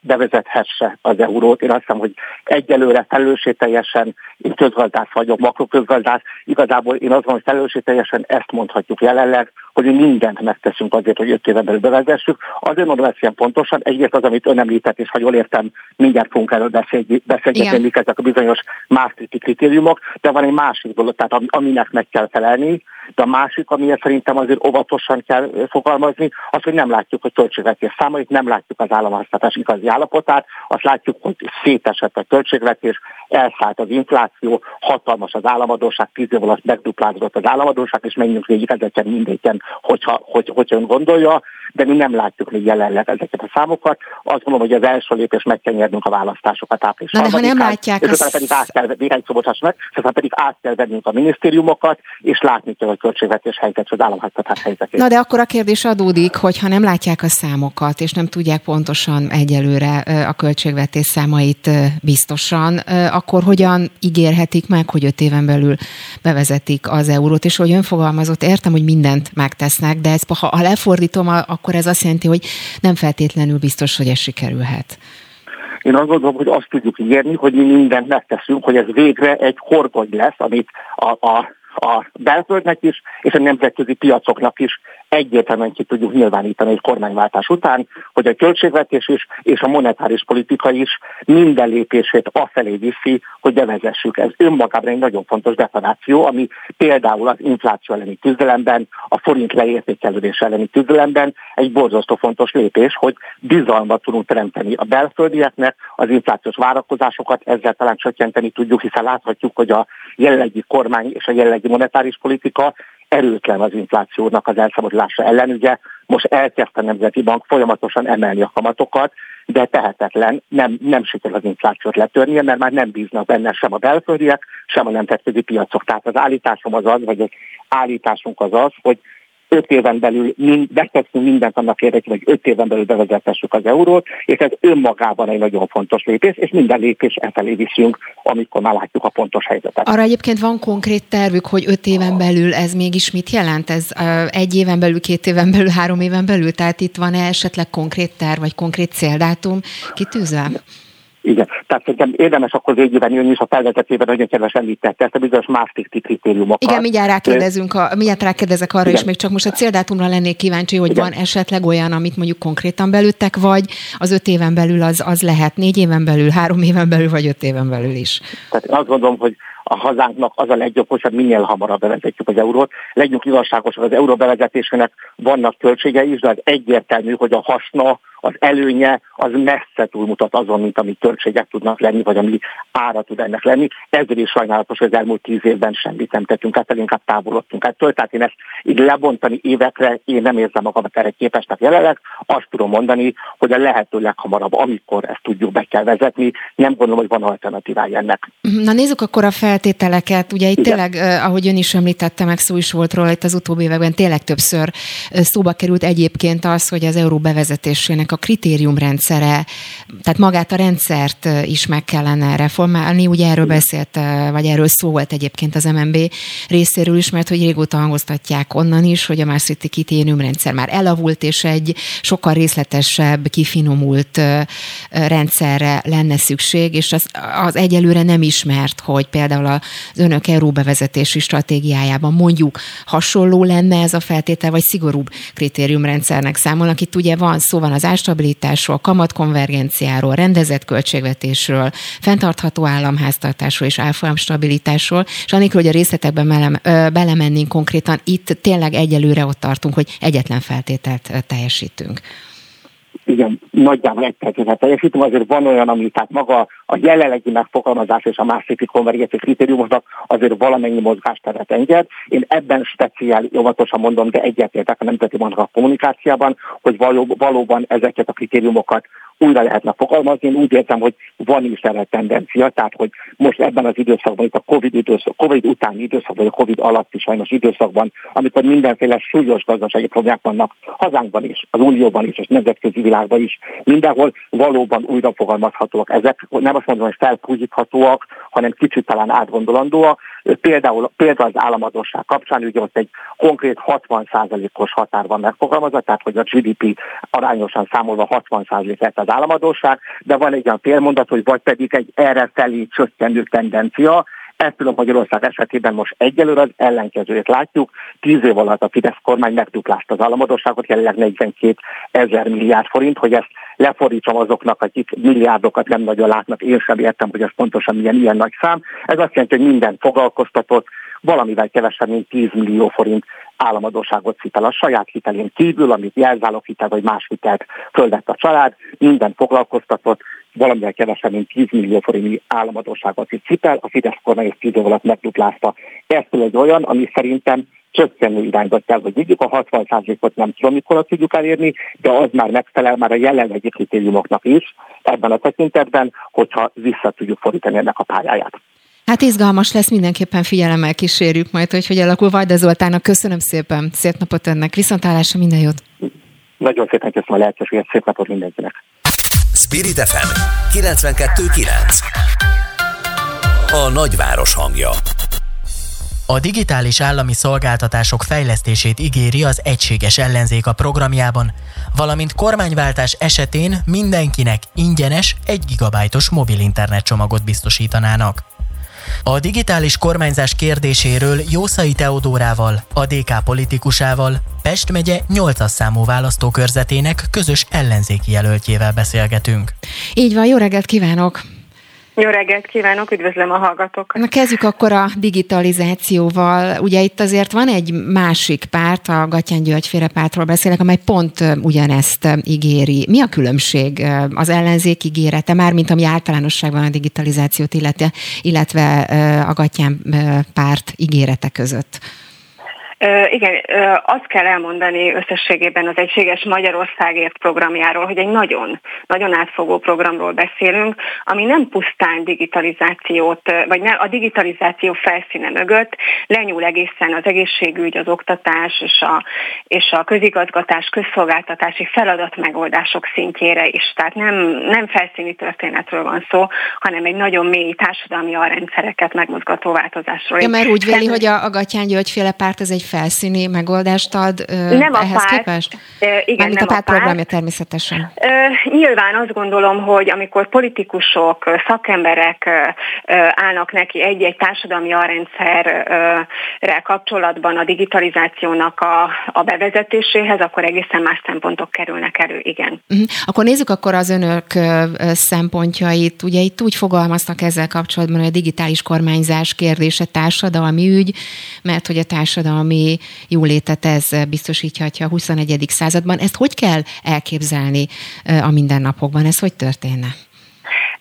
bevezethesse az eurót. Én azt hiszem, hogy egyelőre felelősségteljesen, én közgazdász vagyok, makroközgazdász, igazából én azt mondom, hogy felelősségteljesen ezt mondhatjuk jelenleg, hogy mi mindent megteszünk azért, hogy öt éven belül bevezessük. Azért mondom ezt ilyen pontosan, egyrészt az, amit ön említett, és ha jól értem, mindjárt fogunk erről beszélgetni, mik ezek a bizonyos Maastrichti kritériumok, de van egy másik dolog, tehát aminek meg kell felelni, de a másik, amiért szerintem azért óvatosan kell fogalmazni, az, hogy nem látjuk a költségvetés számait, nem látjuk az államháztatás igazi állapotát, azt látjuk, hogy szétesett a költségvetés, elszállt az infláció, hatalmas az államadóság, tíz év alatt megduplázódott az államadóság, és menjünk végig ezeken mindegyen, hogyha, hogy, hogyha ön gondolja, de mi nem látjuk még jelenleg ezeket a számokat. Azt mondom, hogy az első lépés meg kell nyernünk a választásokat április Na de ha nem látják, és utána pedig át kell, néhány meg, és pedig át kell vennünk a minisztériumokat, és látni kell a költségvetés helyzet, az államháztatás helyzetét. Na de akkor a kérdés adódik, hogy ha nem látják a számokat, és nem tudják pontosan egyelőre a költségvetés számait biztosan, akkor hogyan ígérhetik meg, hogy öt éven belül bevezetik az eurót, és hogy önfogalmazott, értem, hogy mindent megtesznek, de ezt, ha, ha lefordítom, akkor ez azt jelenti, hogy nem feltétlenül biztos, hogy ez sikerülhet. Én azt gondolom, hogy azt tudjuk ígérni, hogy mi mindent megteszünk, hogy ez végre egy horgony lesz, amit a, a a belföldnek is, és a nemzetközi piacoknak is egyértelműen ki tudjuk nyilvánítani egy kormányváltás után, hogy a költségvetés is és a monetáris politika is minden lépését afelé viszi, hogy bevezessük. Ez önmagában egy nagyon fontos defináció, ami például az infláció elleni küzdelemben, a forint leértékelődés elleni küzdelemben egy borzasztó fontos lépés, hogy bizalmat tudunk teremteni a belföldieknek, az inflációs várakozásokat ezzel talán csökkenteni tudjuk, hiszen láthatjuk, hogy a jelenlegi kormány és a jelenlegi monetáris politika erőtlen az inflációnak az elszabadulása ellen. Ugye most elkezdte a Nemzeti Bank folyamatosan emelni a kamatokat, de tehetetlen, nem, nem sikerül az inflációt letörnie, mert már nem bíznak benne sem a belföldiek, sem a nemzetközi piacok. Tehát az állításom az az, vagy az állításunk az az, hogy öt éven belül mind, megteszünk mindent annak érdekében, hogy öt éven belül bevezetessük az eurót, és ez önmagában egy nagyon fontos lépés, és minden lépés efelé viszünk, amikor már látjuk a pontos helyzetet. Arra egyébként van konkrét tervük, hogy öt éven belül ez mégis mit jelent? Ez egy éven belül, két éven belül, három éven belül? Tehát itt van-e esetleg konkrét terv, vagy konkrét céldátum kitűzve? Igen, tehát szerintem érdemes akkor végében jönni is a felvezetében, nagyon kedves említette ezt a bizonyos Maastrichti kritériumokat. Igen, mindjárt rákérdezünk, a, mindjárt rákérdezek arra Igen. is, még csak most a céldátumra lennék kíváncsi, hogy Igen. van esetleg olyan, amit mondjuk konkrétan belőttek, vagy az öt éven belül az, az lehet négy éven belül, három éven belül, vagy öt éven belül is. Tehát azt gondolom, hogy a hazánknak az a legjobb, hogy minél hamarabb bevezetjük az eurót. Legyünk igazságosak, az euró bevezetésének vannak költségei is, de az egyértelmű, hogy a haszna az előnye az messze túlmutat azon, mint ami költségek tudnak lenni, vagy ami ára tud ennek lenni. Ezért is sajnálatos, hogy az elmúlt tíz évben semmit nem tettünk, hát inkább távolodtunk ettől. Tehát én ezt így lebontani évekre, én nem érzem magamat erre képesnek jelenleg. Azt tudom mondani, hogy a lehető leghamarabb, amikor ezt tudjuk be kell vezetni, nem gondolom, hogy van alternatívája ennek. Na nézzük akkor a feltételeket. Ugye itt Igen. tényleg, ahogy ön is említette, meg szó is volt róla itt az utóbbi években, tényleg többször szóba került egyébként az, hogy az euró bevezetésének a kritériumrendszere, tehát magát a rendszert is meg kellene reformálni. Ugye erről beszélt, vagy erről szó volt egyébként az MNB részéről is, mert hogy régóta hangoztatják onnan is, hogy a Maastrichti kritériumrendszer már elavult, és egy sokkal részletesebb, kifinomult rendszerre lenne szükség, és az, az egyelőre nem ismert, hogy például az önök euróbevezetési stratégiájában mondjuk hasonló lenne ez a feltétel, vagy szigorúbb kritériumrendszernek számolnak. Itt ugye van szó van az árstabilitásról, kamatkonvergenciáról, rendezett költségvetésről, fenntartható államháztartásról és stabilitásról, és annélkül, hogy a részletekben belemennénk konkrétan, itt tényleg egyelőre ott tartunk, hogy egyetlen feltételt teljesítünk igen, nagyjából egy feltételt teljesítünk, azért van olyan, ami tehát maga a jelenlegi megfogalmazás és a másik konvergencia kritériumoknak azért valamennyi mozgásteret enged. Én ebben speciál óvatosan mondom, de egyetértek a Nemzeti Banknak a kommunikáciában, hogy való, valóban ezeket a kritériumokat újra lehetne fogalmazni. Én úgy értem, hogy van is erre tendencia, tehát hogy most ebben az időszakban, itt a COVID, időszak, COVID utáni időszakban, vagy a COVID alatti sajnos időszakban, amikor mindenféle súlyos gazdasági problémák vannak hazánkban is, az Unióban is, és nemzetközi világban is, mindenhol valóban újra fogalmazhatóak. Ezek nem azt mondom, hogy felfújíthatóak, hanem kicsit talán átgondolandóak. Például, például az államadóság kapcsán, ugye ott egy konkrét 60%-os határ van megfogalmazva, tehát hogy a GDP arányosan számolva 60% lett az államadóság, de van egy olyan félmondat, hogy vagy pedig egy erre felé csökkenő tendencia, Ettől a Magyarország esetében most egyelőre az ellenkezőjét látjuk. Tíz év alatt a Fidesz kormány megduplázta az államadóságot, jelenleg 42 ezer milliárd forint, hogy ezt lefordítsam azoknak, akik milliárdokat nem nagyon látnak, én sem értem, hogy ez pontosan milyen ilyen nagy szám. Ez azt jelenti, hogy minden foglalkoztatott valamivel kevesebb, mint 10 millió forint államadóságot cipel a saját hitelén kívül, amit jelzálok hitel vagy más hitelt földett a család, minden foglalkoztatott valamivel kevesebb, mint 10 millió forintnyi államadóságot cipel, a Fidesz kormány ezt 10 év alatt megduplázta. Ez egy olyan, ami szerintem csökkenő irányba kell, hogy vigyük. A 60%-ot nem tudom, mikor tudjuk elérni, de az már megfelel már a jelenlegi kritériumoknak is ebben a tekintetben, hogyha vissza tudjuk fordítani ennek a pályáját. Hát izgalmas lesz, mindenképpen figyelemmel kísérjük majd, hogy hogy alakul Vajda Zoltának. Köszönöm szépen, szép napot önnek, viszontlátásra, minden jót! Nagyon szépen köszönöm a lehetőséget, szép napot mindenkinek! Spirit FM 92.9 A nagyváros hangja a digitális állami szolgáltatások fejlesztését ígéri az Egységes Ellenzék a programjában, valamint kormányváltás esetén mindenkinek ingyenes 1 gigabájtos mobil internet csomagot biztosítanának. A digitális kormányzás kérdéséről Jószai Teodórával, a DK politikusával, Pest megye 8 számú választókörzetének közös ellenzéki jelöltjével beszélgetünk. Így van, jó reggelt kívánok! Jó reggelt kívánok, üdvözlöm a hallgatókat. Na kezdjük akkor a digitalizációval. Ugye itt azért van egy másik párt, a Gatyán György féle pártról beszélek, amely pont ugyanezt ígéri. Mi a különbség az ellenzék ígérete, már mint ami általánosságban a digitalizációt illeti, illetve a Gatyán párt ígérete között? Igen, azt kell elmondani összességében az Egységes Magyarországért programjáról, hogy egy nagyon, nagyon átfogó programról beszélünk, ami nem pusztán digitalizációt, vagy nem, a digitalizáció felszíne mögött lenyúl egészen az egészségügy, az oktatás és a, és a közigazgatás, közszolgáltatási feladatmegoldások szintjére is. Tehát nem, nem felszíni történetről van szó, hanem egy nagyon mély társadalmi alrendszereket megmozgató változásról. Ja, mert úgy véli, hogy a, a Gatyán György féle párt az egy felszíni megoldást ad nem ehhez a párt, képest? Igen, Mármint nem a párt, párt programja természetesen. Nyilván azt gondolom, hogy amikor politikusok, szakemberek állnak neki egy-egy társadalmi alrendszerrel kapcsolatban a digitalizációnak a, a bevezetéséhez, akkor egészen más szempontok kerülnek elő, igen. Uh-huh. Akkor nézzük akkor az önök szempontjait. Ugye itt úgy fogalmaztak ezzel kapcsolatban, hogy a digitális kormányzás kérdése társadalmi ügy, mert hogy a társadalmi jólétet ez biztosíthatja a 21. században. Ezt hogy kell elképzelni a mindennapokban? Ez hogy történne?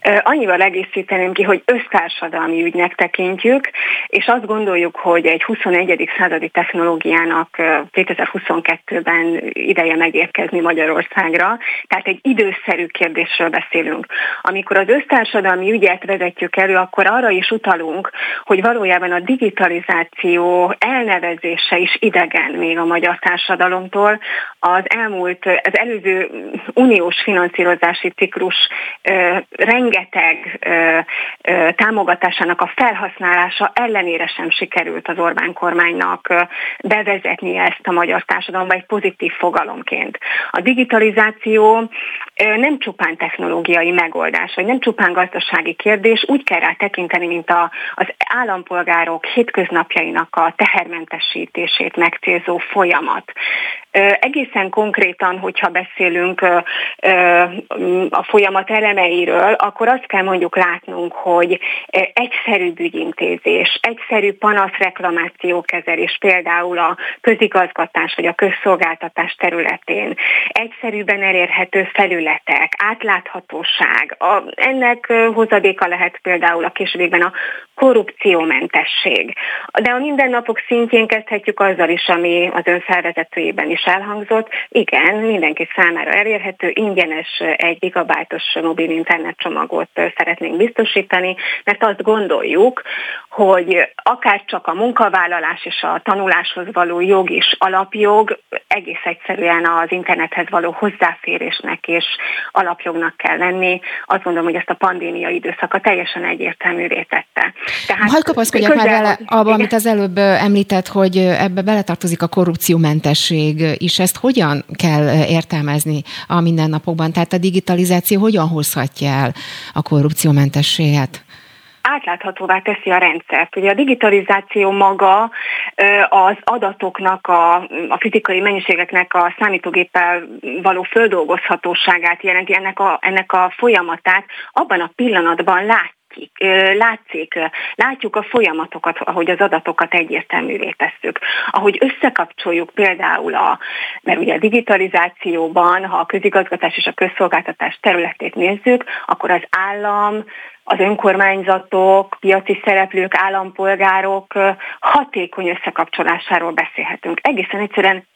Annyival egészíteném ki, hogy össztársadalmi ügynek tekintjük, és azt gondoljuk, hogy egy 21. századi technológiának 2022-ben ideje megérkezni Magyarországra, tehát egy időszerű kérdésről beszélünk. Amikor az össztársadalmi ügyet vezetjük elő, akkor arra is utalunk, hogy valójában a digitalizáció elnevezése is idegen még a magyar társadalomtól. Az elmúlt, az előző uniós finanszírozási ciklus rengeteg rengeteg ö, ö, támogatásának a felhasználása ellenére sem sikerült az Orbán kormánynak ö, bevezetni ezt a magyar társadalomba egy pozitív fogalomként. A digitalizáció ö, nem csupán technológiai megoldás, vagy nem csupán gazdasági kérdés, úgy kell rá tekinteni, mint a, az állampolgárok hétköznapjainak a tehermentesítését megcélzó folyamat. Egészen konkrétan, hogyha beszélünk a folyamat elemeiről, akkor azt kell mondjuk látnunk, hogy egyszerű ügyintézés, egyszerű kezelés, például a közigazgatás vagy a közszolgáltatás területén, egyszerűben elérhető felület, ítéletek, átláthatóság, a, ennek hozadéka lehet például a későbbiekben a korrupciómentesség. De a mindennapok szintjén kezdhetjük azzal is, ami az ön felvezetőjében is elhangzott. Igen, mindenki számára elérhető, ingyenes egy gigabájtos mobil internet csomagot szeretnénk biztosítani, mert azt gondoljuk, hogy akár csak a munkavállalás és a tanuláshoz való jog is alapjog, egész egyszerűen az internethez való hozzáférésnek és alapjognak kell lenni. Azt gondolom, hogy ezt a pandémia időszaka teljesen egyértelművé tette. Tehát Hadd kapaszkodjak már vele abba, amit az előbb említett, hogy ebbe beletartozik a korrupciómentesség is. Ezt hogyan kell értelmezni a mindennapokban? Tehát a digitalizáció hogyan hozhatja el a korrupciómentességet? átláthatóvá teszi a rendszert. Ugye a digitalizáció maga az adatoknak, a, a fizikai mennyiségeknek a számítógéppel való földolgozhatóságát jelenti, ennek a, ennek a folyamatát abban a pillanatban lát látszik, látjuk a folyamatokat, ahogy az adatokat egyértelművé tesszük. Ahogy összekapcsoljuk például a, mert ugye a digitalizációban, ha a közigazgatás és a közszolgáltatás területét nézzük, akkor az állam, az önkormányzatok, piaci szereplők, állampolgárok hatékony összekapcsolásáról beszélhetünk. Egészen egyszerűen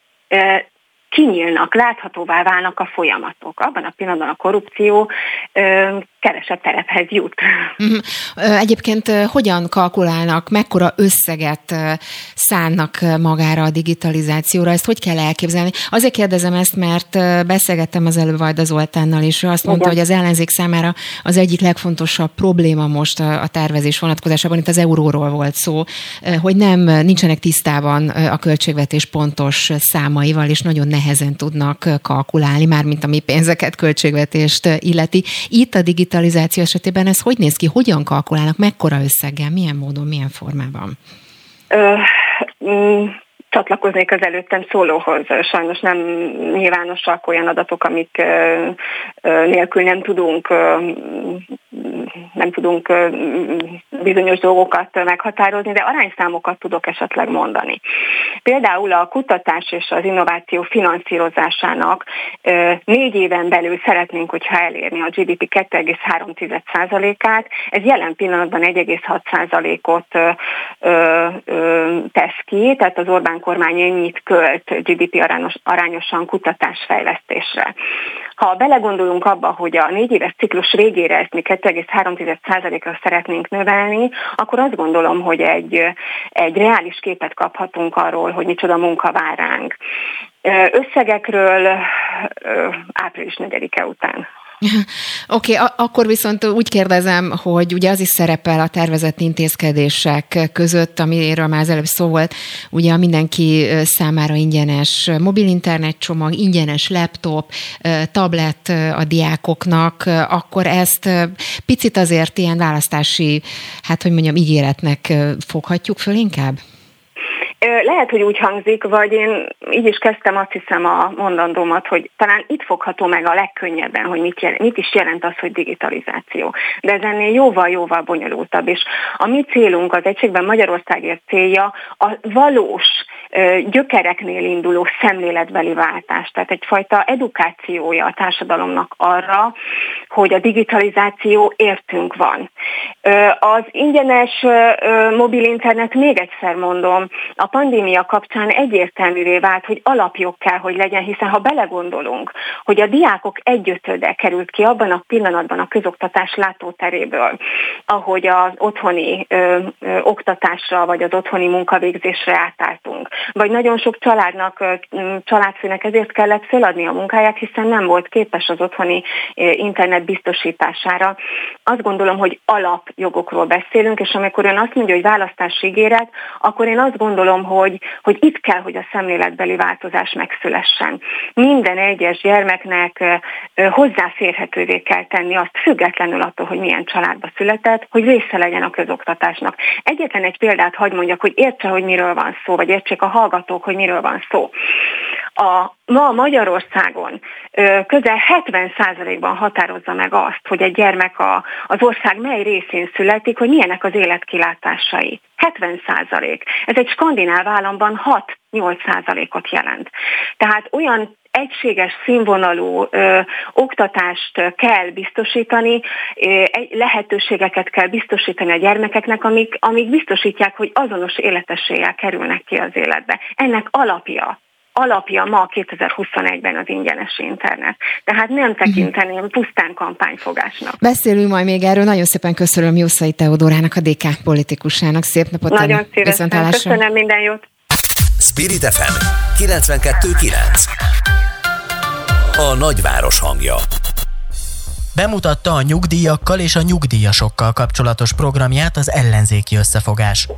kinyílnak, láthatóvá válnak a folyamatok. Abban a pillanatban a korrupció kevesebb terephez jut. Mhm. Egyébként hogyan kalkulálnak, mekkora összeget szánnak magára a digitalizációra? Ezt hogy kell elképzelni? Azért kérdezem ezt, mert beszélgettem az előbb Vajda Zoltánnal, és ő azt mondta, Igen. hogy az ellenzék számára az egyik legfontosabb probléma most a tervezés vonatkozásában, itt az euróról volt szó, hogy nem nincsenek tisztában a költségvetés pontos számaival, és nagyon nehezen tudnak kalkulálni, mármint ami pénzeket, költségvetést illeti. Itt a digitalizáció digitalizáció esetében ez hogy néz ki? Hogyan kalkulálnak? Mekkora összeggel? Milyen módon? Milyen formában? Ö, mm, csatlakoznék az előttem szólóhoz. Sajnos nem nyilvánosak olyan adatok, amik nélkül nem tudunk nem tudunk bizonyos dolgokat meghatározni, de arányszámokat tudok esetleg mondani. Például a kutatás és az innováció finanszírozásának négy éven belül szeretnénk, hogyha elérni a GDP 2,3%-át. Ez jelen pillanatban 1,6%-ot tesz ki, tehát az Orbán kormány ennyit költ GDP arányos, arányosan kutatásfejlesztésre. Ha belegondolunk abba, hogy a négy éves ciklus végére ezt mi 2,3%-ra szeretnénk növelni, akkor azt gondolom, hogy egy, egy reális képet kaphatunk arról, hogy micsoda munka vár ránk. Összegekről április 4-e után. Oké, okay, akkor viszont úgy kérdezem, hogy ugye az is szerepel a tervezett intézkedések között, amiről már az előbb szó volt, ugye a mindenki számára ingyenes mobil internet csomag, ingyenes laptop, tablet a diákoknak, akkor ezt picit azért ilyen választási, hát hogy mondjam, ígéretnek foghatjuk föl inkább? Lehet, hogy úgy hangzik, vagy én így is kezdtem azt hiszem a mondandómat, hogy talán itt fogható meg a legkönnyebben, hogy mit, jelent, mit is jelent az, hogy digitalizáció. De ez ennél jóval-jóval bonyolultabb, és a mi célunk, az Egységben Magyarországért célja a valós gyökereknél induló szemléletbeli váltás, tehát egyfajta edukációja a társadalomnak arra, hogy a digitalizáció értünk van. Az ingyenes mobil internet, még egyszer mondom, a pandémia kapcsán egyértelművé vált, hogy alapjog kell, hogy legyen, hiszen ha belegondolunk, hogy a diákok egyötöde került ki abban a pillanatban a közoktatás látóteréből, ahogy az otthoni ö, ö, oktatásra vagy az otthoni munkavégzésre átálltunk, vagy nagyon sok családnak, családfőnek ezért kellett feladni a munkáját, hiszen nem volt képes az otthoni internet biztosítására. Azt gondolom, hogy alapjogokról beszélünk, és amikor ön azt mondja, hogy választási ígéret, akkor én azt gondolom, hogy, hogy itt kell, hogy a szemléletbeli változás megszülessen. Minden egyes gyermeknek hozzáférhetővé kell tenni azt, függetlenül attól, hogy milyen családba született, hogy része legyen a közoktatásnak. Egyetlen egy példát hagy mondjak, hogy értse, hogy miről van szó, vagy értsék a hallgatók, hogy miről van szó. A, ma Magyarországon közel 70%-ban határozza meg azt, hogy egy gyermek a, az ország mely részén születik, hogy milyenek az életkilátásai. 70%. Ez egy skandináv államban 6-8%-ot jelent. Tehát olyan egységes színvonalú ö, oktatást kell biztosítani, ö, lehetőségeket kell biztosítani a gyermekeknek, amik, amik biztosítják, hogy azonos életességgel kerülnek ki az életbe. Ennek alapja alapja ma 2021-ben az ingyenes internet. Tehát nem tekinteném pusztán kampányfogásnak. Beszélünk majd még erről. Nagyon szépen köszönöm Jószai Teodorának, a DK politikusának. Szép napot! Nagyon szívesen. Köszönöm minden jót! Spirit FM 92.9 A nagyváros hangja Bemutatta a nyugdíjakkal és a nyugdíjasokkal kapcsolatos programját az ellenzéki összefogás.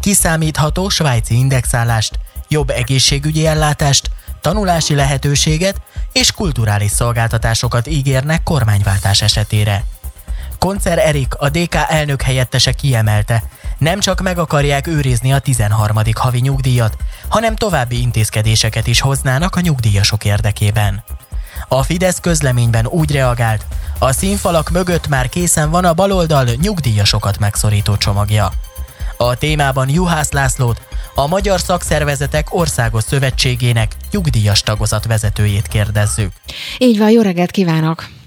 Kiszámítható svájci indexálást, jobb egészségügyi ellátást, tanulási lehetőséget és kulturális szolgáltatásokat ígérnek kormányváltás esetére. Koncer Erik, a DK elnök helyettese kiemelte, nem csak meg akarják őrizni a 13. havi nyugdíjat, hanem további intézkedéseket is hoznának a nyugdíjasok érdekében. A Fidesz közleményben úgy reagált, a színfalak mögött már készen van a baloldal nyugdíjasokat megszorító csomagja. A témában Juhász Lászlót, a Magyar Szakszervezetek Országos Szövetségének nyugdíjas tagozat vezetőjét kérdezzük. Így van, jó reggelt kívánok!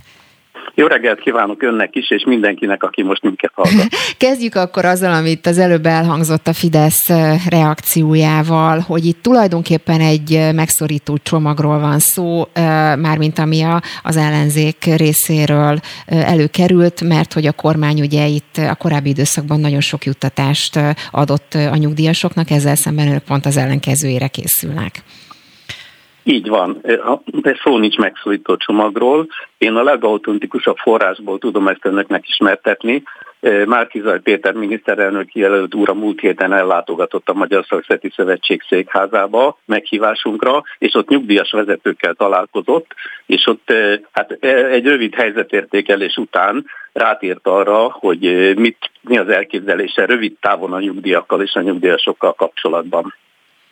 Jó reggelt kívánok önnek is, és mindenkinek, aki most minket hallgat. Kezdjük akkor azzal, amit az előbb elhangzott a Fidesz reakciójával, hogy itt tulajdonképpen egy megszorító csomagról van szó, mármint ami az ellenzék részéről előkerült, mert hogy a kormány ugye itt a korábbi időszakban nagyon sok juttatást adott a nyugdíjasoknak, ezzel szemben ők pont az ellenkezőjére készülnek. Így van, de szó nincs megszólító csomagról. Én a legautentikusabb forrásból tudom ezt önöknek ismertetni. Márkizaj Péter miniszterelnök jelölt úr a múlt héten ellátogatott a Magyar Szakszereti Szövetség székházába meghívásunkra, és ott nyugdíjas vezetőkkel találkozott, és ott hát egy rövid helyzetértékelés után rátért arra, hogy mit, mi az elképzelése rövid távon a nyugdíjakkal és a nyugdíjasokkal kapcsolatban.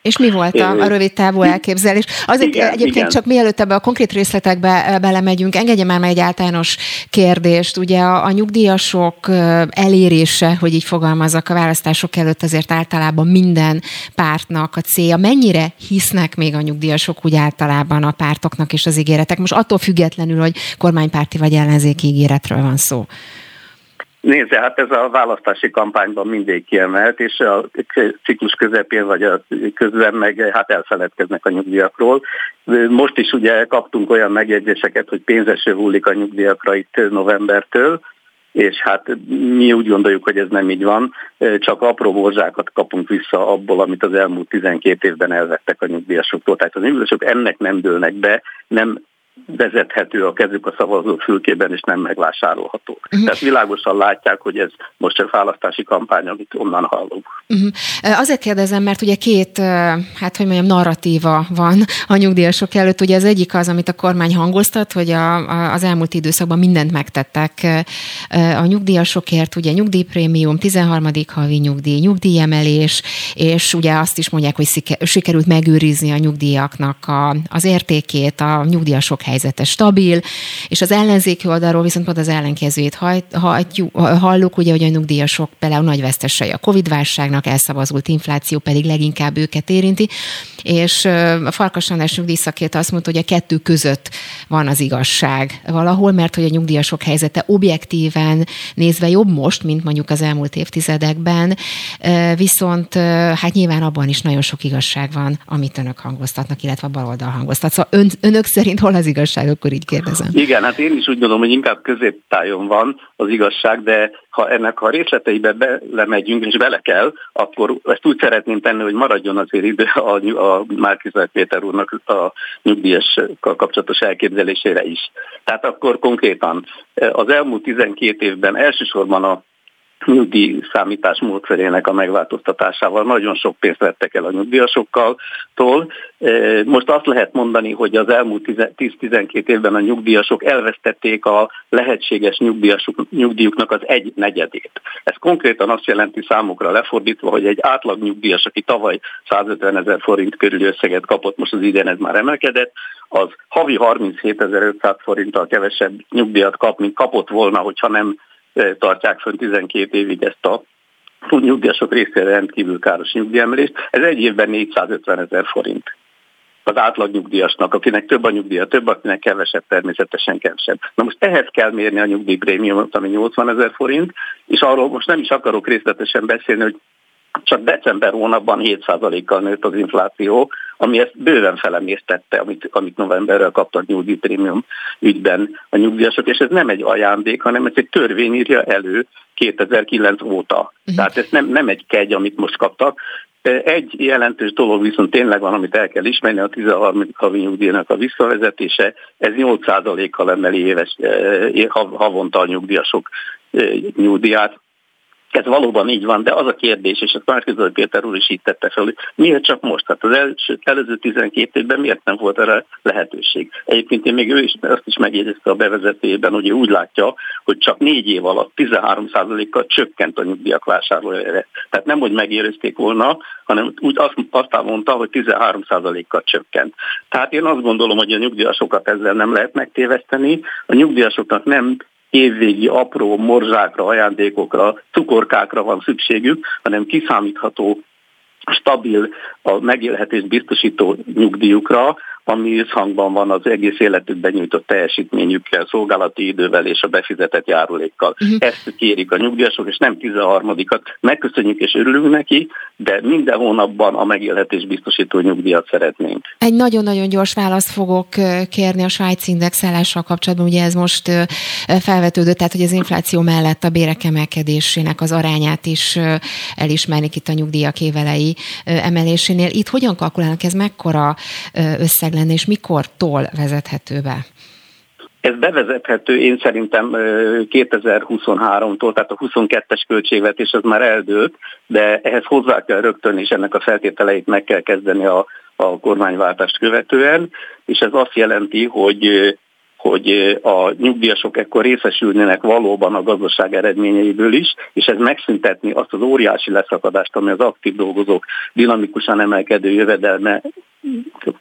És mi volt a, a rövid távú elképzelés? Azért igen, egyébként igen. csak mielőtt ebbe a konkrét részletekbe belemegyünk, engedje már meg egy általános kérdést. Ugye a, a nyugdíjasok elérése, hogy így fogalmazok a választások előtt azért általában minden pártnak a célja. Mennyire hisznek még a nyugdíjasok úgy általában a pártoknak és az ígéretek? Most attól függetlenül, hogy kormánypárti vagy ellenzéki ígéretről van szó. Nézze, hát ez a választási kampányban mindig kiemelt, és a ciklus közepén vagy a közben meg hát elfeledkeznek a nyugdíjakról. Most is ugye kaptunk olyan megjegyzéseket, hogy pénzeső hullik a nyugdíjakra itt novembertől, és hát mi úgy gondoljuk, hogy ez nem így van, csak apró borzsákat kapunk vissza abból, amit az elmúlt 12 évben elvettek a nyugdíjasoktól. Tehát a nyugdíjasok ennek nem dőlnek be, nem vezethető a kezük a szavazó fülkében, és nem megvásárolható. Uh-huh. Tehát világosan látják, hogy ez most csak választási kampány, amit onnan hallunk. Uh-huh. Azért kérdezem, mert ugye két, hát hogy mondjam, narratíva van a nyugdíjasok előtt. Ugye az egyik az, amit a kormány hangoztat, hogy a, a, az elmúlt időszakban mindent megtettek a nyugdíjasokért, ugye nyugdíjprémium, 13. havi nyugdíj, nyugdíjemelés, és ugye azt is mondják, hogy sikerült megőrizni a nyugdíjaknak a, az értékét, a nyugdíjasok helyzete stabil, és az ellenzéki oldalról viszont pont az ellenkezőjét halljuk, ugye, hogy a nyugdíjasok például nagy vesztesei a Covid-válságnak, elszavazult infláció pedig leginkább őket érinti, és a Farkas András nyugdíjszakért azt mondta, hogy a kettő között van az igazság valahol, mert hogy a nyugdíjasok helyzete objektíven nézve jobb most, mint mondjuk az elmúlt évtizedekben, viszont hát nyilván abban is nagyon sok igazság van, amit önök hangoztatnak, illetve a baloldal hangoztat. Szóval ön, önök szerint hol az igazság, akkor így kérdezem. Igen, hát én is úgy gondolom, hogy inkább középtájon van az igazság, de ha ennek a részleteibe belemegyünk, és bele kell, akkor ezt úgy szeretném tenni, hogy maradjon azért idő a, a Márkizaj Péter úrnak a nyugdíjasokkal kapcsolatos elképzelésére is. Tehát akkor konkrétan az elmúlt 12 évben elsősorban a nyugdíj számítás módszerének a megváltoztatásával nagyon sok pénzt vettek el a nyugdíjasokkal. E, most azt lehet mondani, hogy az elmúlt 10-12 évben a nyugdíjasok elvesztették a lehetséges nyugdíjuknak az egy negyedét. Ez konkrétan azt jelenti számukra lefordítva, hogy egy átlag nyugdíjas, aki tavaly 150 ezer forint körüli összeget kapott, most az idén ez már emelkedett, az havi 37.500 forinttal kevesebb nyugdíjat kap, mint kapott volna, hogyha nem tartják fönn 12 évig ezt a nyugdíjasok részére rendkívül káros nyugdíjemelést. Ez egy évben 450 ezer forint. az átlagnyugdíjasnak, akinek több a nyugdíja, több, akinek kevesebb, természetesen kevesebb. Na most ehhez kell mérni a nyugdíjprémiumot, ami 80 ezer forint, és arról most nem is akarok részletesen beszélni, hogy csak december hónapban 7%-kal nőtt az infláció, ami ezt bőven felemésztette, amit, amit novemberrel kaptak nyugdíjprémium ügyben a nyugdíjasok, és ez nem egy ajándék, hanem ez egy törvény írja elő 2009 óta. Uh-huh. Tehát ez nem, nem egy kegy, amit most kaptak, egy jelentős dolog viszont tényleg van, amit el kell ismerni, a 13. havi nyugdíjnak a visszavezetése, ez 8%-kal emeli éves, havonta a nyugdíjasok nyugdíját. Ez valóban így van, de az a kérdés, és ezt Márkizai Péter úr is így tette fel, hogy miért csak most? Hát az első, előző 12 évben miért nem volt erre lehetőség? Egyébként én még ő is azt is megjegyezte a bevezetőjében, hogy úgy látja, hogy csak négy év alatt 13%-kal csökkent a nyugdíjak vásárlójára. Tehát nem, hogy megérezték volna, hanem úgy azt, azt mondta, hogy 13%-kal csökkent. Tehát én azt gondolom, hogy a nyugdíjasokat ezzel nem lehet megtéveszteni. A nyugdíjasoknak nem évvégi apró morzsákra, ajándékokra, cukorkákra van szükségük, hanem kiszámítható stabil, a megélhetést biztosító nyugdíjukra, ami összhangban van az egész életükben nyújtott teljesítményükkel, szolgálati idővel és a befizetett járulékkal. Uh-huh. Ezt kérik a nyugdíjasok, és nem 13-at. Megköszönjük és örülünk neki, de minden hónapban a megélhetés biztosító nyugdíjat szeretnénk. Egy nagyon-nagyon gyors választ fogok kérni a Svájc indexálással kapcsolatban. Ugye ez most felvetődött, tehát hogy az infláció mellett a bérek emelkedésének az arányát is elismernik itt a nyugdíjak évelei emelésénél. Itt hogyan kalkulálnak ez mekkora összeg lenne, és mikortól vezethető be? Ez bevezethető én szerintem 2023-tól, tehát a 22-es költségvetés az már eldőlt, de ehhez hozzá kell rögtön, és ennek a feltételeit meg kell kezdeni a, a kormányváltást követően, és ez azt jelenti, hogy hogy a nyugdíjasok ekkor részesülnének valóban a gazdaság eredményeiből is, és ez megszüntetni azt az óriási leszakadást, ami az aktív dolgozók dinamikusan emelkedő jövedelme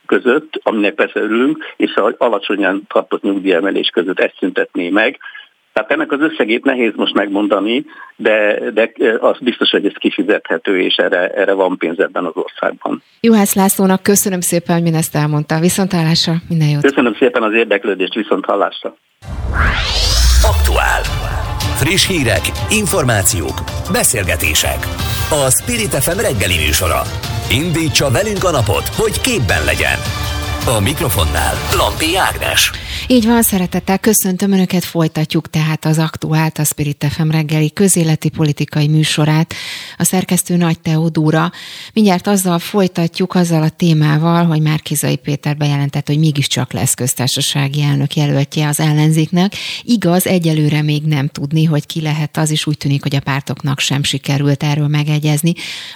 között, aminek persze örülünk, és az alacsonyan tartott nyugdíjemelés között ezt szüntetné meg. Tehát ennek az összegét nehéz most megmondani, de, de az biztos, hogy ez kifizethető, és erre, erre van pénz ebben az országban. Juhász Lászlónak köszönöm szépen, hogy mindezt elmondta. Viszont hallásra, minden jót. Köszönöm szépen az érdeklődést, viszont hallásra. Aktuál. Friss hírek, információk, beszélgetések. A Spirit FM reggeli műsora. Indítsa velünk a napot, hogy képben legyen. A mikrofonnál Lampi Ágnes. Így van, szeretettel köszöntöm Önöket, folytatjuk tehát az aktuált, a Spirit FM reggeli közéleti politikai műsorát. A szerkesztő Nagy Teodóra. Mindjárt azzal folytatjuk, azzal a témával, hogy Márkizai Péter bejelentett, hogy mégiscsak lesz köztársasági elnök jelöltje az ellenzéknek. Igaz, egyelőre még nem tudni, hogy ki lehet az, is úgy tűnik, hogy a pártoknak sem sikerült erről megegyezni.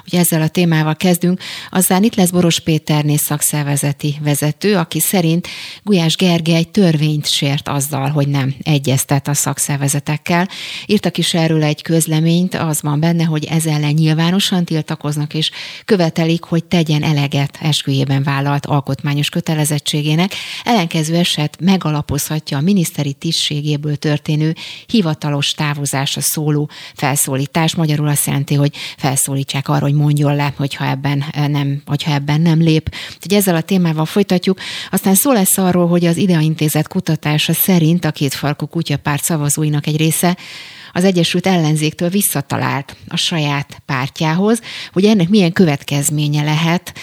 Ugye ezzel a témával kezdünk. Azzal itt lesz Boros Péter szakszervezeti vezető, aki szerint Gulyás Gergely törvény törvényt sért azzal, hogy nem egyeztet a szakszervezetekkel. Írtak is erről egy közleményt, az van benne, hogy ez ellen nyilvánosan tiltakoznak, és követelik, hogy tegyen eleget esküjében vállalt alkotmányos kötelezettségének. Ellenkező eset megalapozhatja a miniszteri tisztségéből történő hivatalos távozásra szóló felszólítás. Magyarul azt jelenti, hogy felszólítsák arra, hogy mondjon le, hogyha ebben nem, hogyha ebben nem lép. Úgyhogy ezzel a témával folytatjuk. Aztán szó lesz arról, hogy az IDEA intézet kutatása szerint a kétfarkú kutyapárt szavazóinak egy része az Egyesült Ellenzéktől visszatalált a saját pártjához, hogy ennek milyen következménye lehet,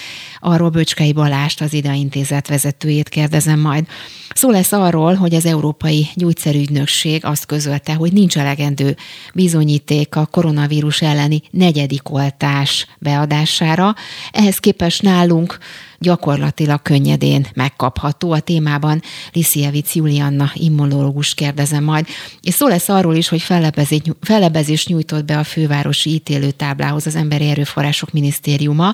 arról Böcskei Balást, az IDA intézet vezetőjét kérdezem majd. Szó lesz arról, hogy az Európai Gyógyszerügynökség azt közölte, hogy nincs elegendő bizonyíték a koronavírus elleni negyedik oltás beadására. Ehhez képest nálunk gyakorlatilag könnyedén megkapható. A témában Liszievic Julianna immunológus kérdezem majd. És szó lesz arról is, hogy fellebezést nyújtott be a fővárosi ítélőtáblához az Emberi Erőforrások Minisztériuma.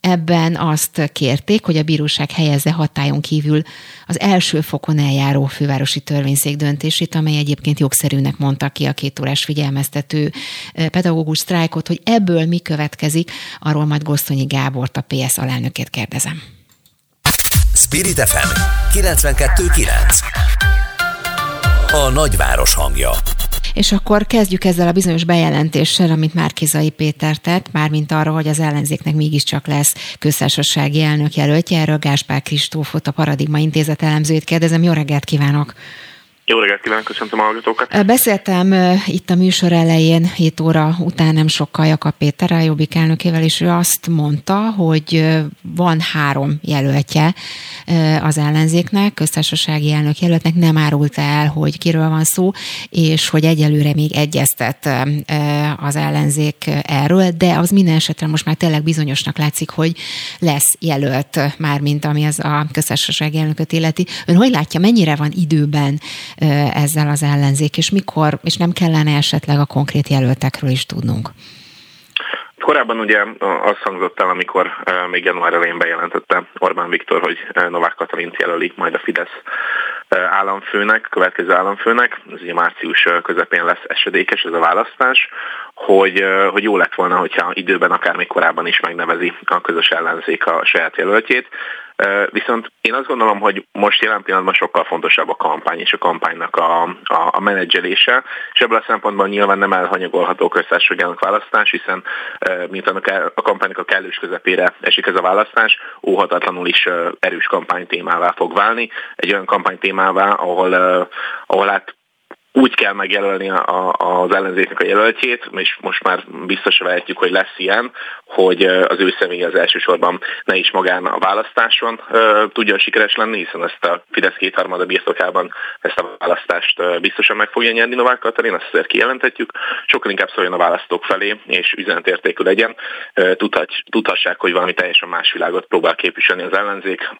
Ebben azt kérték, hogy a bíróság helyezze hatályon kívül az első fokon eljáró fővárosi törvényszék döntését, amely egyébként jogszerűnek mondta ki a két órás figyelmeztető pedagógus sztrájkot, hogy ebből mi következik, arról majd Gosztonyi Gábort, a PS alelnökét kérdezem. Spirit FM 92.9 A nagyváros hangja És akkor kezdjük ezzel a bizonyos bejelentéssel, amit Márkizai Péter tett, mármint arra, hogy az ellenzéknek mégiscsak lesz köztársasági elnök jelöltje. Erről Gáspár Kristófot, a Paradigma Intézet elemzőjét kérdezem. Jó reggelt kívánok! Jó reggelt kívánok, köszöntöm a hallgatókat. Beszéltem itt a műsor elején, 7 óra után nem sokkal Jakab Péterrel, Jobbik elnökével, és ő azt mondta, hogy van három jelöltje az ellenzéknek, köztársasági elnök jelöltnek, nem árulta el, hogy kiről van szó, és hogy egyelőre még egyeztet az ellenzék erről, de az minden esetre most már tényleg bizonyosnak látszik, hogy lesz jelölt, már mint ami az a köztársasági elnököt illeti. Ön hogy látja, mennyire van időben ezzel az ellenzék, és mikor, és nem kellene esetleg a konkrét jelöltekről is tudnunk? Korábban ugye azt hangzott el, amikor még január elején bejelentette Orbán Viktor, hogy Novák Katalint jelöli majd a Fidesz államfőnek, következő államfőnek, ez ugye március közepén lesz esedékes ez a választás, hogy, hogy jó lett volna, hogyha időben, akár még korábban is megnevezi a közös ellenzék a saját jelöltjét. Viszont én azt gondolom, hogy most jelen pillanatban sokkal fontosabb a kampány és a kampánynak a, a, a menedzselése, és ebből a szempontból nyilván nem elhanyagolható köztársaságának választás, hiszen mint a kampánynak a kellős közepére esik ez a választás, óhatatlanul is erős kampánytémává fog válni, egy olyan kampánytémává, ahol, ahol hát úgy kell megjelölni a, az ellenzéknek a jelöltjét, és most már biztos vehetjük, hogy lesz ilyen, hogy az ő személy az elsősorban ne is magán a választáson tudjon sikeres lenni, hiszen ezt a Fidesz kétharmada birtokában ezt a választást biztosan meg fogja nyerni Novák Katalin, azt azért kijelenthetjük. Sokkal inkább szóljon a választók felé, és üzenetértékű legyen. Tudhassák, hogy valami teljesen más világot próbál képviselni az ellenzék,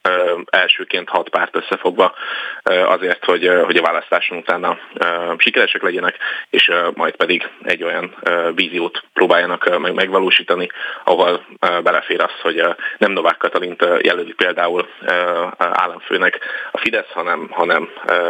elsőként hat párt összefogva azért, hogy, hogy a választáson utána sikeresek legyenek, és majd pedig egy olyan víziót próbáljanak meg megvalósítani, ahol belefér az, hogy nem Novák Katalint jelöli például államfőnek a Fidesz, hanem, hanem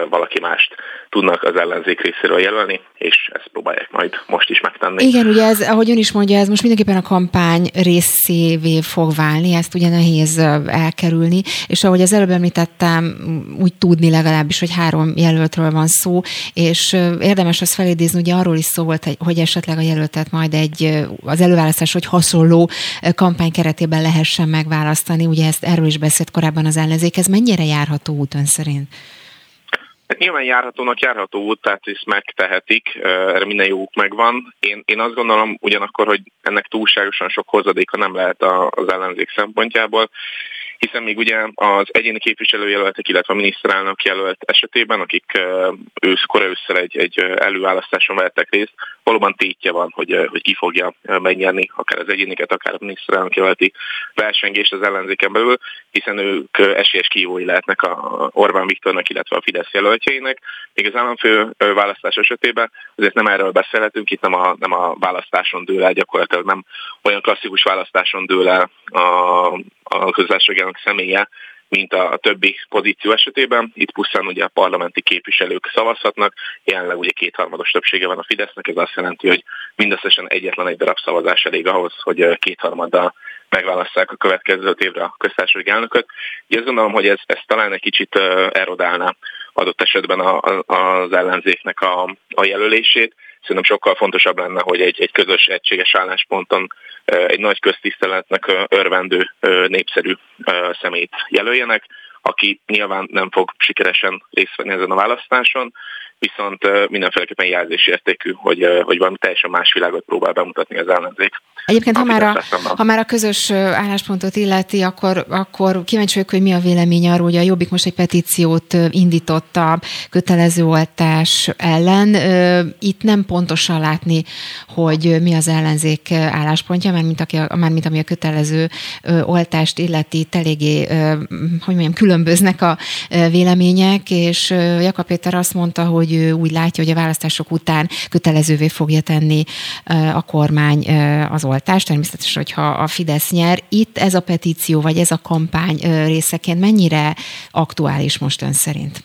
valaki mást tudnak az ellenzék részéről jelölni, és ezt próbálják majd most is megtenni. Igen, ugye ez, ahogy ön is mondja, ez most mindenképpen a kampány részévé fog válni, ezt ugye nehéz elkerülni, és ahogy az előbb említettem, úgy tudni legalábbis, hogy három jelöltről van szó, és érdemes azt felidézni, ugye arról is szó volt, hogy esetleg a jelöltet majd egy az előválasztás, hogy hasonló kampány keretében lehessen megválasztani, ugye ezt erről is beszélt korábban az ellenzék, ez mennyire járható út ön szerint? Hát nyilván járhatónak járható út, tehát ezt megtehetik, erre minden jók megvan. Én, én azt gondolom ugyanakkor, hogy ennek túlságosan sok hozadéka nem lehet az ellenzék szempontjából, hiszen még ugye az egyéni képviselőjelöltek, illetve a miniszterelnök jelölt esetében, akik ősz, ősszel egy, egy előválasztáson vettek részt, valóban tétje van, hogy, hogy ki fogja megnyerni akár az egyéniket, akár a miniszterelnök jelölti versengést az ellenzéken belül, hiszen ők esélyes kívói lehetnek a Orbán Viktornak, illetve a Fidesz jelöltjeinek. Még az államfő választás esetében azért nem erről beszélhetünk, itt nem a, nem a választáson dől el, gyakorlatilag nem olyan klasszikus választáson dől el a, a köztársaságának személye, mint a többi pozíció esetében. Itt pusztán ugye a parlamenti képviselők szavazhatnak, jelenleg ugye kétharmados többsége van a Fidesznek, ez azt jelenti, hogy mindösszesen egyetlen egy darab szavazás elég ahhoz, hogy kétharmaddal megválasszák a következő évre a köztársasági elnököt. Így azt gondolom, hogy ez, ez talán egy kicsit erodálná adott esetben a, a, az ellenzéknek a, a jelölését. Szerintem sokkal fontosabb lenne, hogy egy, egy közös, egységes állásponton egy nagy köztiszteletnek örvendő népszerű szemét jelöljenek, aki nyilván nem fog sikeresen részt venni ezen a választáson, viszont mindenféleképpen jelzésértékű, hogy, hogy valami teljesen más világot próbál bemutatni az ellenzék. Egyébként, ha már, a, ha már a közös álláspontot illeti, akkor, akkor kíváncsi vagyok, hogy mi a vélemény arról, hogy a Jobbik most egy petíciót indított a kötelező oltás ellen. Itt nem pontosan látni, hogy mi az ellenzék álláspontja, mert mint, aki, már mint ami a kötelező oltást illeti, itt eléggé, hogy mondjam, különböznek a vélemények, és Jakab Péter azt mondta, hogy ő úgy látja, hogy a választások után kötelezővé fogja tenni a kormány az oltást oltás, természetesen, hogyha a Fidesz nyer. Itt ez a petíció, vagy ez a kampány részeként mennyire aktuális most ön szerint?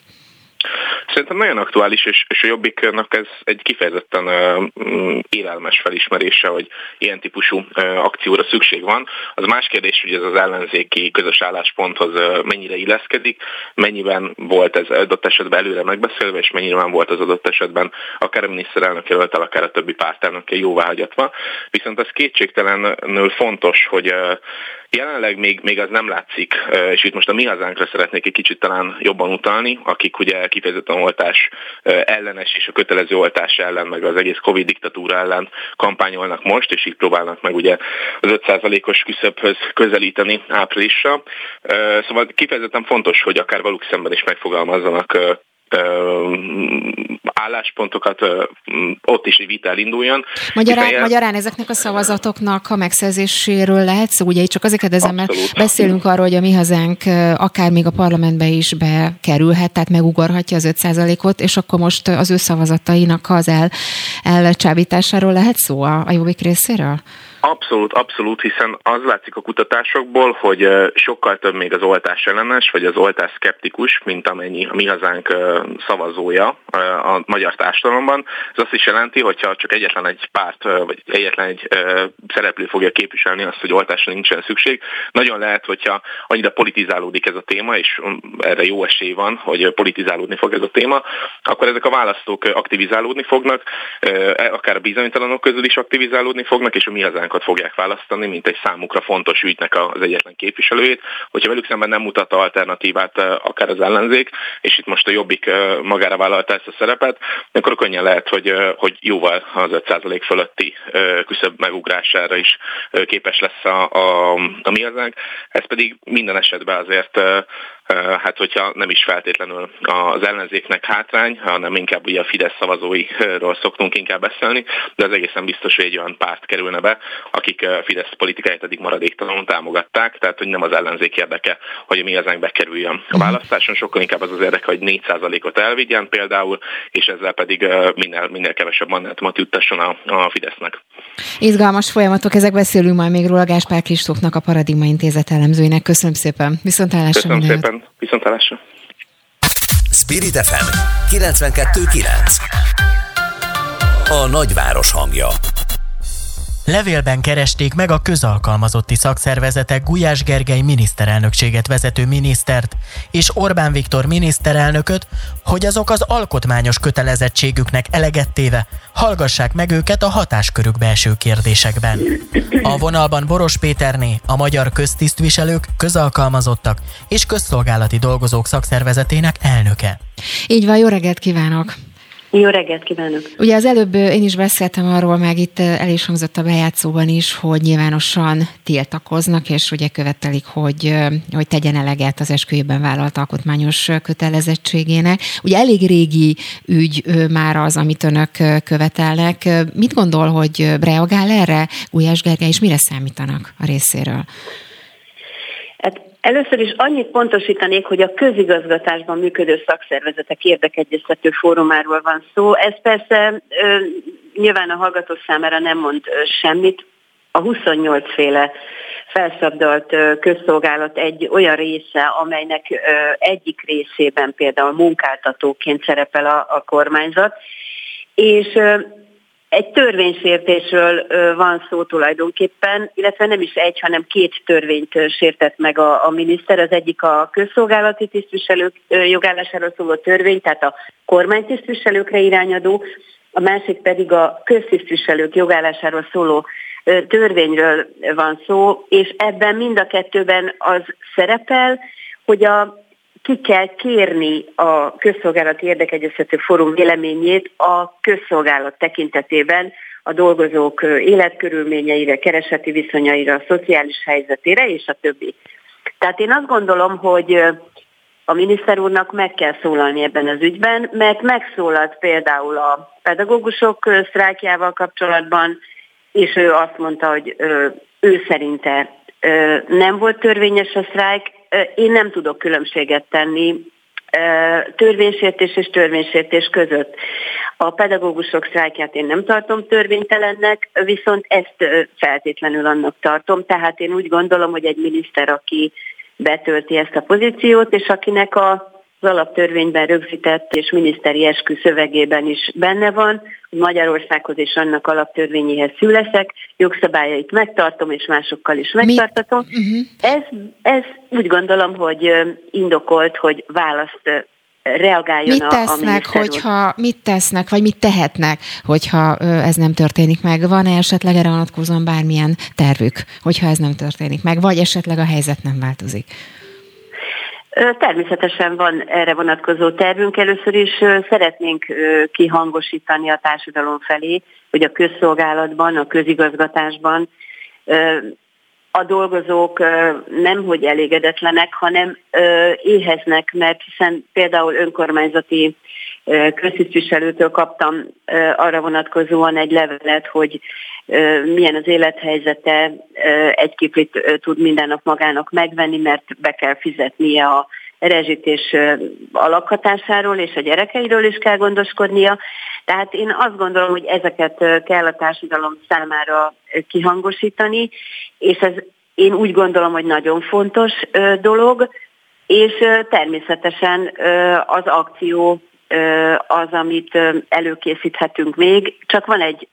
Szerintem nagyon aktuális, és, és a Jobbiknak ez egy kifejezetten uh, élelmes felismerése, hogy ilyen típusú akcióra szükség van. Az más kérdés, hogy ez az ellenzéki közös állásponthoz mennyire illeszkedik, mennyiben volt ez adott esetben előre megbeszélve, és mennyiben volt az adott esetben akár a miniszterelnök jelöltel, akár a többi pártelnökkel jóváhagyatva. Viszont ez kétségtelenül fontos, hogy Jelenleg még, még az nem látszik, és itt most a mi hazánkra szeretnék egy kicsit talán jobban utalni, akik ugye kifejezetten oltás ellenes és a kötelező oltás ellen, meg az egész Covid diktatúra ellen kampányolnak most, és így próbálnak meg ugye az 5%-os küszöbhöz közelíteni áprilisra. Szóval kifejezetten fontos, hogy akár velük szemben is megfogalmazzanak álláspontokat ott is egy vita elinduljon. Magyarán, Hiszen, magyarán ezeknek a szavazatoknak a megszerzéséről lehet szó, ugye itt csak azért kérdezem, mert beszélünk arról, hogy a mi hazánk akár még a parlamentbe is bekerülhet, tehát megugorhatja az 5%-ot, és akkor most az ő szavazatainak az el, elcsábításáról lehet szó a, a Jobbik részéről? Abszolút, abszolút, hiszen az látszik a kutatásokból, hogy sokkal több még az oltás ellenes, vagy az oltás szkeptikus, mint amennyi a mi hazánk szavazója a magyar társadalomban. Ez azt is jelenti, hogyha csak egyetlen egy párt, vagy egyetlen egy szereplő fogja képviselni azt, hogy oltásra nincsen szükség, nagyon lehet, hogyha annyira politizálódik ez a téma, és erre jó esély van, hogy politizálódni fog ez a téma, akkor ezek a választók aktivizálódni fognak, akár a bizonytalanok közül is aktivizálódni fognak, és a mi hazánk kormányokat fogják választani, mint egy számukra fontos ügynek az egyetlen képviselőjét. Hogyha velük szemben nem mutat alternatívát akár az ellenzék, és itt most a Jobbik magára vállalta ezt a szerepet, akkor könnyen lehet, hogy, hogy jóval az 5% fölötti küszöbb megugrására is képes lesz a, a, a mi hazánk. Ez pedig minden esetben azért hát hogyha nem is feltétlenül az ellenzéknek hátrány, hanem inkább ugye a Fidesz szavazóiról szoktunk inkább beszélni, de az egészen biztos, hogy egy olyan párt kerülne be, akik a Fidesz politikáját eddig maradéktalanul támogatták, tehát hogy nem az ellenzék érdeke, hogy mi ezen bekerüljön a választáson, sokkal inkább az az érdeke, hogy 4%-ot elvigyen például, és ezzel pedig minél, minél kevesebb mandátumot juttasson a, a Fidesznek. Izgalmas folyamatok, ezek beszélünk majd még róla Gáspár Kristófnak, a Paradigma Intézet elemzőinek. Köszönöm szépen, viszontlátásra. Köszönöm mindent. szépen, viszontlátásra. Spirit FM 92.9 A nagyváros hangja Levélben keresték meg a közalkalmazotti szakszervezetek Gulyás Gergely miniszterelnökséget vezető minisztert és Orbán Viktor miniszterelnököt, hogy azok az alkotmányos kötelezettségüknek eleget téve hallgassák meg őket a hatáskörük belső kérdésekben. A vonalban Boros Péterné, a magyar köztisztviselők, közalkalmazottak és közszolgálati dolgozók szakszervezetének elnöke. Így van, jó reggelt kívánok! Jó reggelt kívánok! Ugye az előbb én is beszéltem arról, meg itt el is hangzott a bejátszóban is, hogy nyilvánosan tiltakoznak, és ugye követelik, hogy, hogy tegyen eleget az esküjében vállalt alkotmányos kötelezettségének. Ugye elég régi ügy már az, amit önök követelnek. Mit gondol, hogy reagál erre Gulyás Gergely, és mire számítanak a részéről? Először is annyit pontosítanék, hogy a közigazgatásban működő szakszervezetek érdekegyeztető fórumáról van szó. Ez persze ö, nyilván a hallgató számára nem mond semmit. A 28 féle felszabdalt közszolgálat egy olyan része, amelynek egyik részében például munkáltatóként szerepel a, a kormányzat, és egy törvénysértésről van szó tulajdonképpen, illetve nem is egy, hanem két törvényt sértett meg a, a miniszter. Az egyik a közszolgálati tisztviselők jogállásáról szóló törvény, tehát a kormánytisztviselőkre irányadó, a másik pedig a köztisztviselők jogállásáról szóló törvényről van szó, és ebben mind a kettőben az szerepel, hogy a ki kell kérni a közszolgálati érdekegyeztető fórum véleményét a közszolgálat tekintetében a dolgozók életkörülményeire, kereseti viszonyaira, a szociális helyzetére és a többi. Tehát én azt gondolom, hogy a miniszter úrnak meg kell szólalni ebben az ügyben, mert megszólalt például a pedagógusok sztrájkjával kapcsolatban, és ő azt mondta, hogy ő szerinte nem volt törvényes a sztrájk, én nem tudok különbséget tenni törvénysértés és törvénysértés között. A pedagógusok sztrájkját én nem tartom törvénytelennek, viszont ezt feltétlenül annak tartom. Tehát én úgy gondolom, hogy egy miniszter, aki betölti ezt a pozíciót, és akinek a az alaptörvényben rögzített és miniszteri eskü szövegében is benne van, hogy Magyarországhoz és annak alaptörvényéhez szüleszek, jogszabályait megtartom, és másokkal is megtartatom. Uh-huh. Ez, ez úgy gondolom, hogy indokolt, hogy választ reagáljon mit tesznek, a, a hogyha, mit tesznek, vagy mit tehetnek, hogyha ez nem történik meg? Van-e esetleg erre vonatkozóan bármilyen tervük, hogyha ez nem történik meg, vagy esetleg a helyzet nem változik? Természetesen van erre vonatkozó tervünk. Először is szeretnénk kihangosítani a társadalom felé, hogy a közszolgálatban, a közigazgatásban a dolgozók nem hogy elégedetlenek, hanem éheznek, mert hiszen például önkormányzati köztisztviselőtől kaptam arra vonatkozóan egy levelet, hogy milyen az élethelyzete, egy kiflit tud minden nap magának megvenni, mert be kell fizetnie a rezsit és a lakhatásáról és a gyerekeiről is kell gondoskodnia. Tehát én azt gondolom, hogy ezeket kell a társadalom számára kihangosítani, és ez én úgy gondolom, hogy nagyon fontos dolog, és természetesen az akció az, amit előkészíthetünk még, csak van egy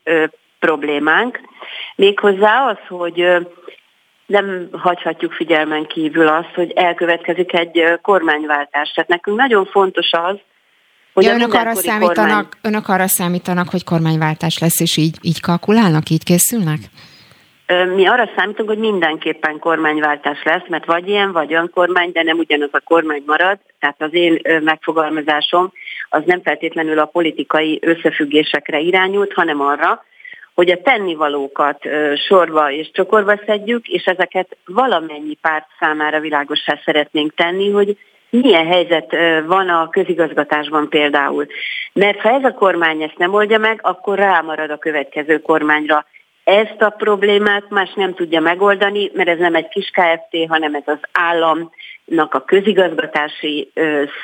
problémánk, méghozzá az, hogy nem hagyhatjuk figyelmen kívül azt, hogy elkövetkezik egy kormányváltás. Tehát nekünk nagyon fontos az, hogy ja, önök, arra számítanak, kormány... önök arra számítanak, hogy kormánywáltás lesz, és így, így kalkulálnak, így készülnek? Mi arra számítunk, hogy mindenképpen kormányváltás lesz, mert vagy ilyen, vagy olyan kormány, de nem ugyanaz a kormány marad. Tehát az én megfogalmazásom az nem feltétlenül a politikai összefüggésekre irányult, hanem arra, hogy a tennivalókat sorba és csokorba szedjük, és ezeket valamennyi párt számára világossá szeretnénk tenni, hogy milyen helyzet van a közigazgatásban például. Mert ha ez a kormány ezt nem oldja meg, akkor rámarad a következő kormányra. Ezt a problémát más nem tudja megoldani, mert ez nem egy kis KFT, hanem ez az államnak a közigazgatási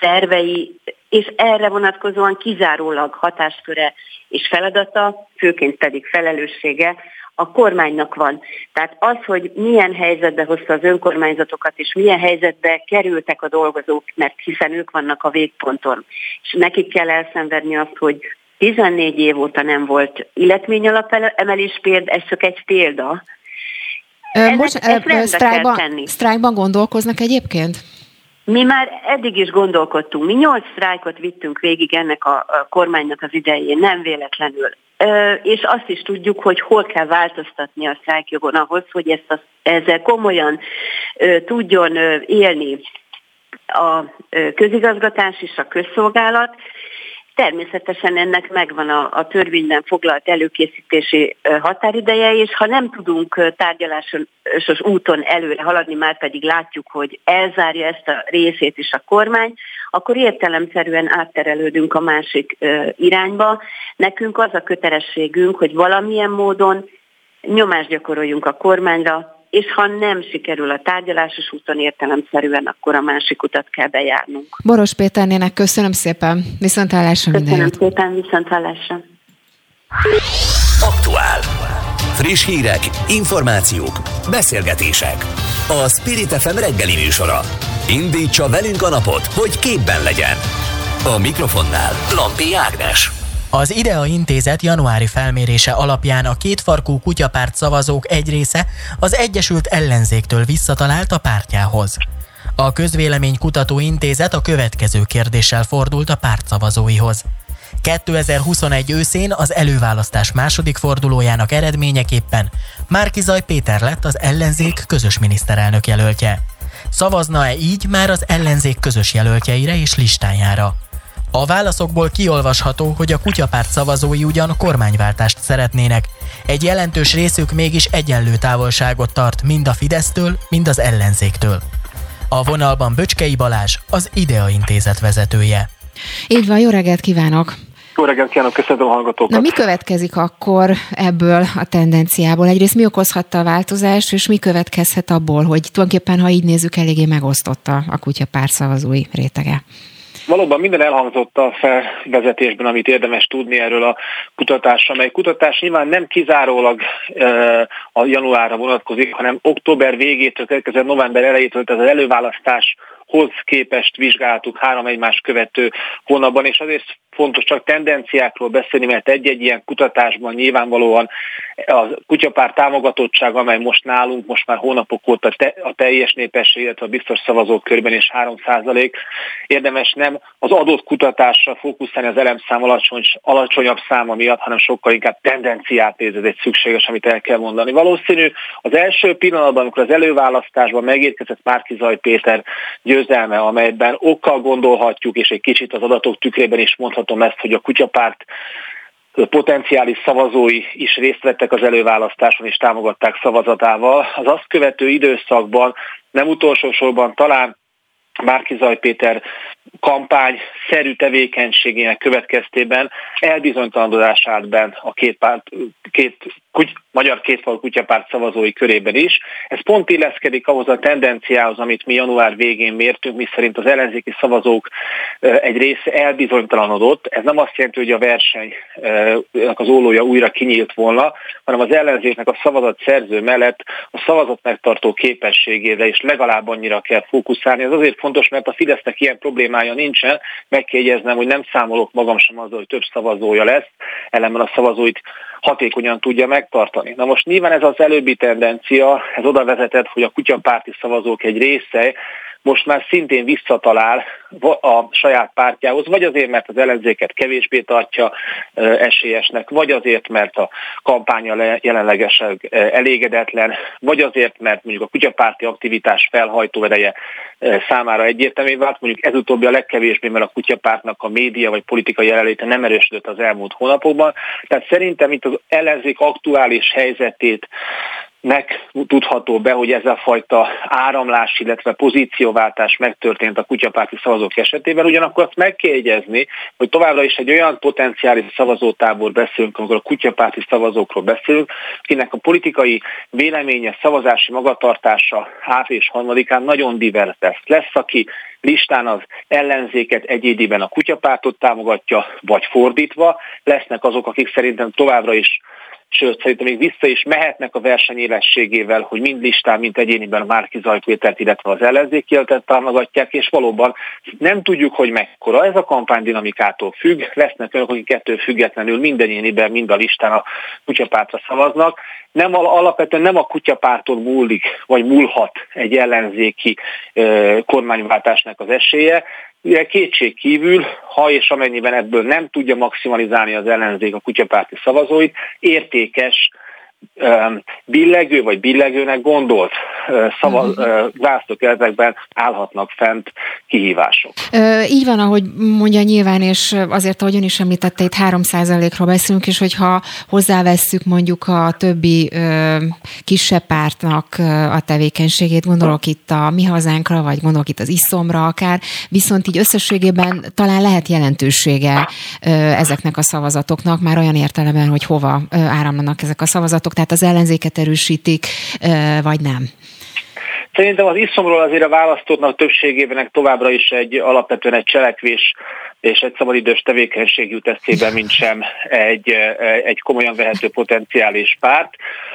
szervei, és erre vonatkozóan kizárólag hatásköre és feladata, főként pedig felelőssége a kormánynak van. Tehát az, hogy milyen helyzetbe hozta az önkormányzatokat, és milyen helyzetbe kerültek a dolgozók, mert hiszen ők vannak a végponton, és nekik kell elszenvedni azt, hogy 14 év óta nem volt emelés példa, ez csak egy példa. Most sztrájkban, sztrájkban gondolkoznak egyébként? Mi már eddig is gondolkodtunk. Mi nyolc sztrájkot vittünk végig ennek a, kormánynak az idején, nem véletlenül. És azt is tudjuk, hogy hol kell változtatni a sztrájkjogon ahhoz, hogy ezt a, ezzel komolyan tudjon élni a közigazgatás és a közszolgálat, Természetesen ennek megvan a, a törvényben foglalt előkészítési határideje, és ha nem tudunk tárgyalásos úton előre haladni, már pedig látjuk, hogy elzárja ezt a részét is a kormány, akkor értelemszerűen átterelődünk a másik irányba. Nekünk az a kötelességünk, hogy valamilyen módon nyomást gyakoroljunk a kormányra, és ha nem sikerül a tárgyalásos úton értelemszerűen, akkor a másik utat kell bejárnunk. Boros Péternének köszönöm szépen, viszontlátásra Köszönöm szépen, viszontlátásra. Aktuál. Friss hírek, információk, beszélgetések. A Spirit FM reggeli műsora. Indítsa velünk a napot, hogy képben legyen. A mikrofonnál Lampi Ágnes. Az IDEA intézet januári felmérése alapján a kétfarkú kutyapárt szavazók egy része az Egyesült Ellenzéktől visszatalált a pártjához. A Közvéleménykutató Intézet a következő kérdéssel fordult a párt szavazóihoz. 2021 őszén az előválasztás második fordulójának eredményeképpen Márkizaj Péter lett az ellenzék közös miniszterelnök jelöltje. Szavazna-e így már az ellenzék közös jelöltjeire és listájára? A válaszokból kiolvasható, hogy a kutyapárt szavazói ugyan kormányváltást szeretnének. Egy jelentős részük mégis egyenlő távolságot tart mind a Fidesztől, mind az ellenzéktől. A vonalban Böcskei Balázs, az IDEA intézet vezetője. Így van, jó reggelt kívánok! Jó reggelt kívánok, köszönöm a hallgatókat. Na mi következik akkor ebből a tendenciából? Egyrészt mi okozhatta a változást, és mi következhet abból, hogy tulajdonképpen, ha így nézzük, eléggé megosztotta a kutyapár szavazói rétege? Valóban minden elhangzott a felvezetésben, amit érdemes tudni erről a kutatásra, mely kutatás nyilván nem kizárólag a januárra vonatkozik, hanem október végétől, kezdve november elejétől, tehát az előválasztás hoz képest vizsgáltuk három egymás követő hónapban, és azért fontos csak tendenciákról beszélni, mert egy-egy ilyen kutatásban nyilvánvalóan a kutyapár támogatottság, amely most nálunk most már hónapok óta te, a teljes népesség, illetve a biztos szavazók körben is 3 érdemes nem az adott kutatásra fókuszálni az elemszám alacsony, alacsonyabb száma miatt, hanem sokkal inkább tendenciát néz, ez egy szükséges, amit el kell mondani. Valószínű az első pillanatban, amikor az előválasztásban megérkezett Márki Zaj Péter győzelme, amelyben okkal gondolhatjuk, és egy kicsit az adatok tükrében is mondhatjuk, mondhatom ezt, hogy a kutyapárt potenciális szavazói is részt vettek az előválasztáson és támogatták szavazatával. Az azt követő időszakban nem utolsó sorban talán Márki Zaj Péter kampány szerű tevékenységének következtében elbizonytalanodás állt ben a két, párt, két kuty, magyar kétfal kutyapárt szavazói körében is. Ez pont illeszkedik ahhoz a tendenciához, amit mi január végén mértünk, mi szerint az ellenzéki szavazók egy része elbizonytalanodott. Ez nem azt jelenti, hogy a versenynek az ólója újra kinyílt volna, hanem az ellenzéknek a szavazat szerző mellett a szavazat megtartó képességére is legalább annyira kell fókuszálni. Ez azért fontos, mert a Fidesznek ilyen problémája nincsen. Meg hogy nem számolok magam sem azzal, hogy több szavazója lesz, ellenben a szavazóit hatékonyan tudja megtartani. Na most nyilván ez az előbbi tendencia, ez oda vezetett, hogy a kutyapárti szavazók egy része most már szintén visszatalál a saját pártjához, vagy azért, mert az ellenzéket kevésbé tartja esélyesnek, vagy azért, mert a kampánya jelenlegesen elégedetlen, vagy azért, mert mondjuk a kutyapárti aktivitás felhajtó ereje számára egyértelmű vált, mondjuk ez utóbbi a legkevésbé, mert a kutyapártnak a média vagy politikai jelenléte nem erősödött az elmúlt hónapokban. Tehát szerintem itt az ellenzék aktuális helyzetét megtudható be, hogy ez a fajta áramlás, illetve pozícióváltás megtörtént a kutyapárti szavazók esetében, ugyanakkor azt meg kell jegyezni, hogy továbbra is egy olyan potenciális szavazótábor beszélünk, amikor a kutyapárti szavazókról beszélünk, akinek a politikai véleménye, szavazási magatartása április harmadikán nagyon divers lesz. Lesz, aki listán az ellenzéket egyédiben a kutyapártot támogatja, vagy fordítva, lesznek azok, akik szerintem továbbra is sőt szerintem még vissza is mehetnek a versenyélességével, hogy mind listán, mind egyéniben Márki Zajpétert, illetve az ellenzéki támogatják, és valóban nem tudjuk, hogy mekkora. Ez a kampány dinamikától függ, lesznek önök, akik kettő függetlenül mind egyéniben, mind a listán a kutyapártra szavaznak. Nem, alapvetően nem a kutyapárton múlik, vagy múlhat egy ellenzéki kormányváltásnak az esélye, Ugye kétség kívül, ha és amennyiben ebből nem tudja maximalizálni az ellenzék a kutyapárti szavazóit, értékes billegő vagy billegőnek gondolt szava, uh-huh. ezekben állhatnak fent kihívások. Így van, ahogy mondja nyilván, és azért, ahogy ön is említette, itt 3%-ról beszélünk, és hogyha hozzávesszük mondjuk a többi kisebb pártnak a tevékenységét, gondolok itt a Mi Hazánkra, vagy gondolok itt az Iszomra akár, viszont így összességében talán lehet jelentősége ezeknek a szavazatoknak, már olyan értelemben, hogy hova áramlanak ezek a szavazatok, tehát az ellenzéket erősítik, vagy nem? Szerintem az iszomról azért a választóknak többségében továbbra is egy alapvetően egy cselekvés és egy szabadidős tevékenység jut eszébe, mint sem egy, egy komolyan vehető potenciális párt.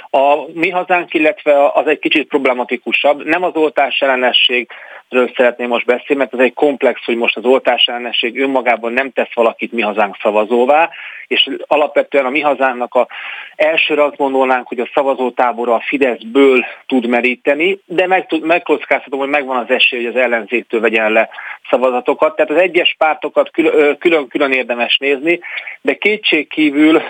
A mi hazánk, illetve az egy kicsit problematikusabb. Nem az oltás ellenesség, ről szeretném most beszélni, mert ez egy komplex, hogy most az oltás ellenesség önmagában nem tesz valakit mi hazánk szavazóvá, és alapvetően a mi hazánknak a elsőre azt gondolnánk, hogy a szavazótábora a Fideszből tud meríteni, de meg, megkockáztatom, hogy megvan az esély, hogy az ellenzéktől vegyen le szavazatokat. Tehát az egyes pártokat külön-külön érdemes nézni, de kétség kívül,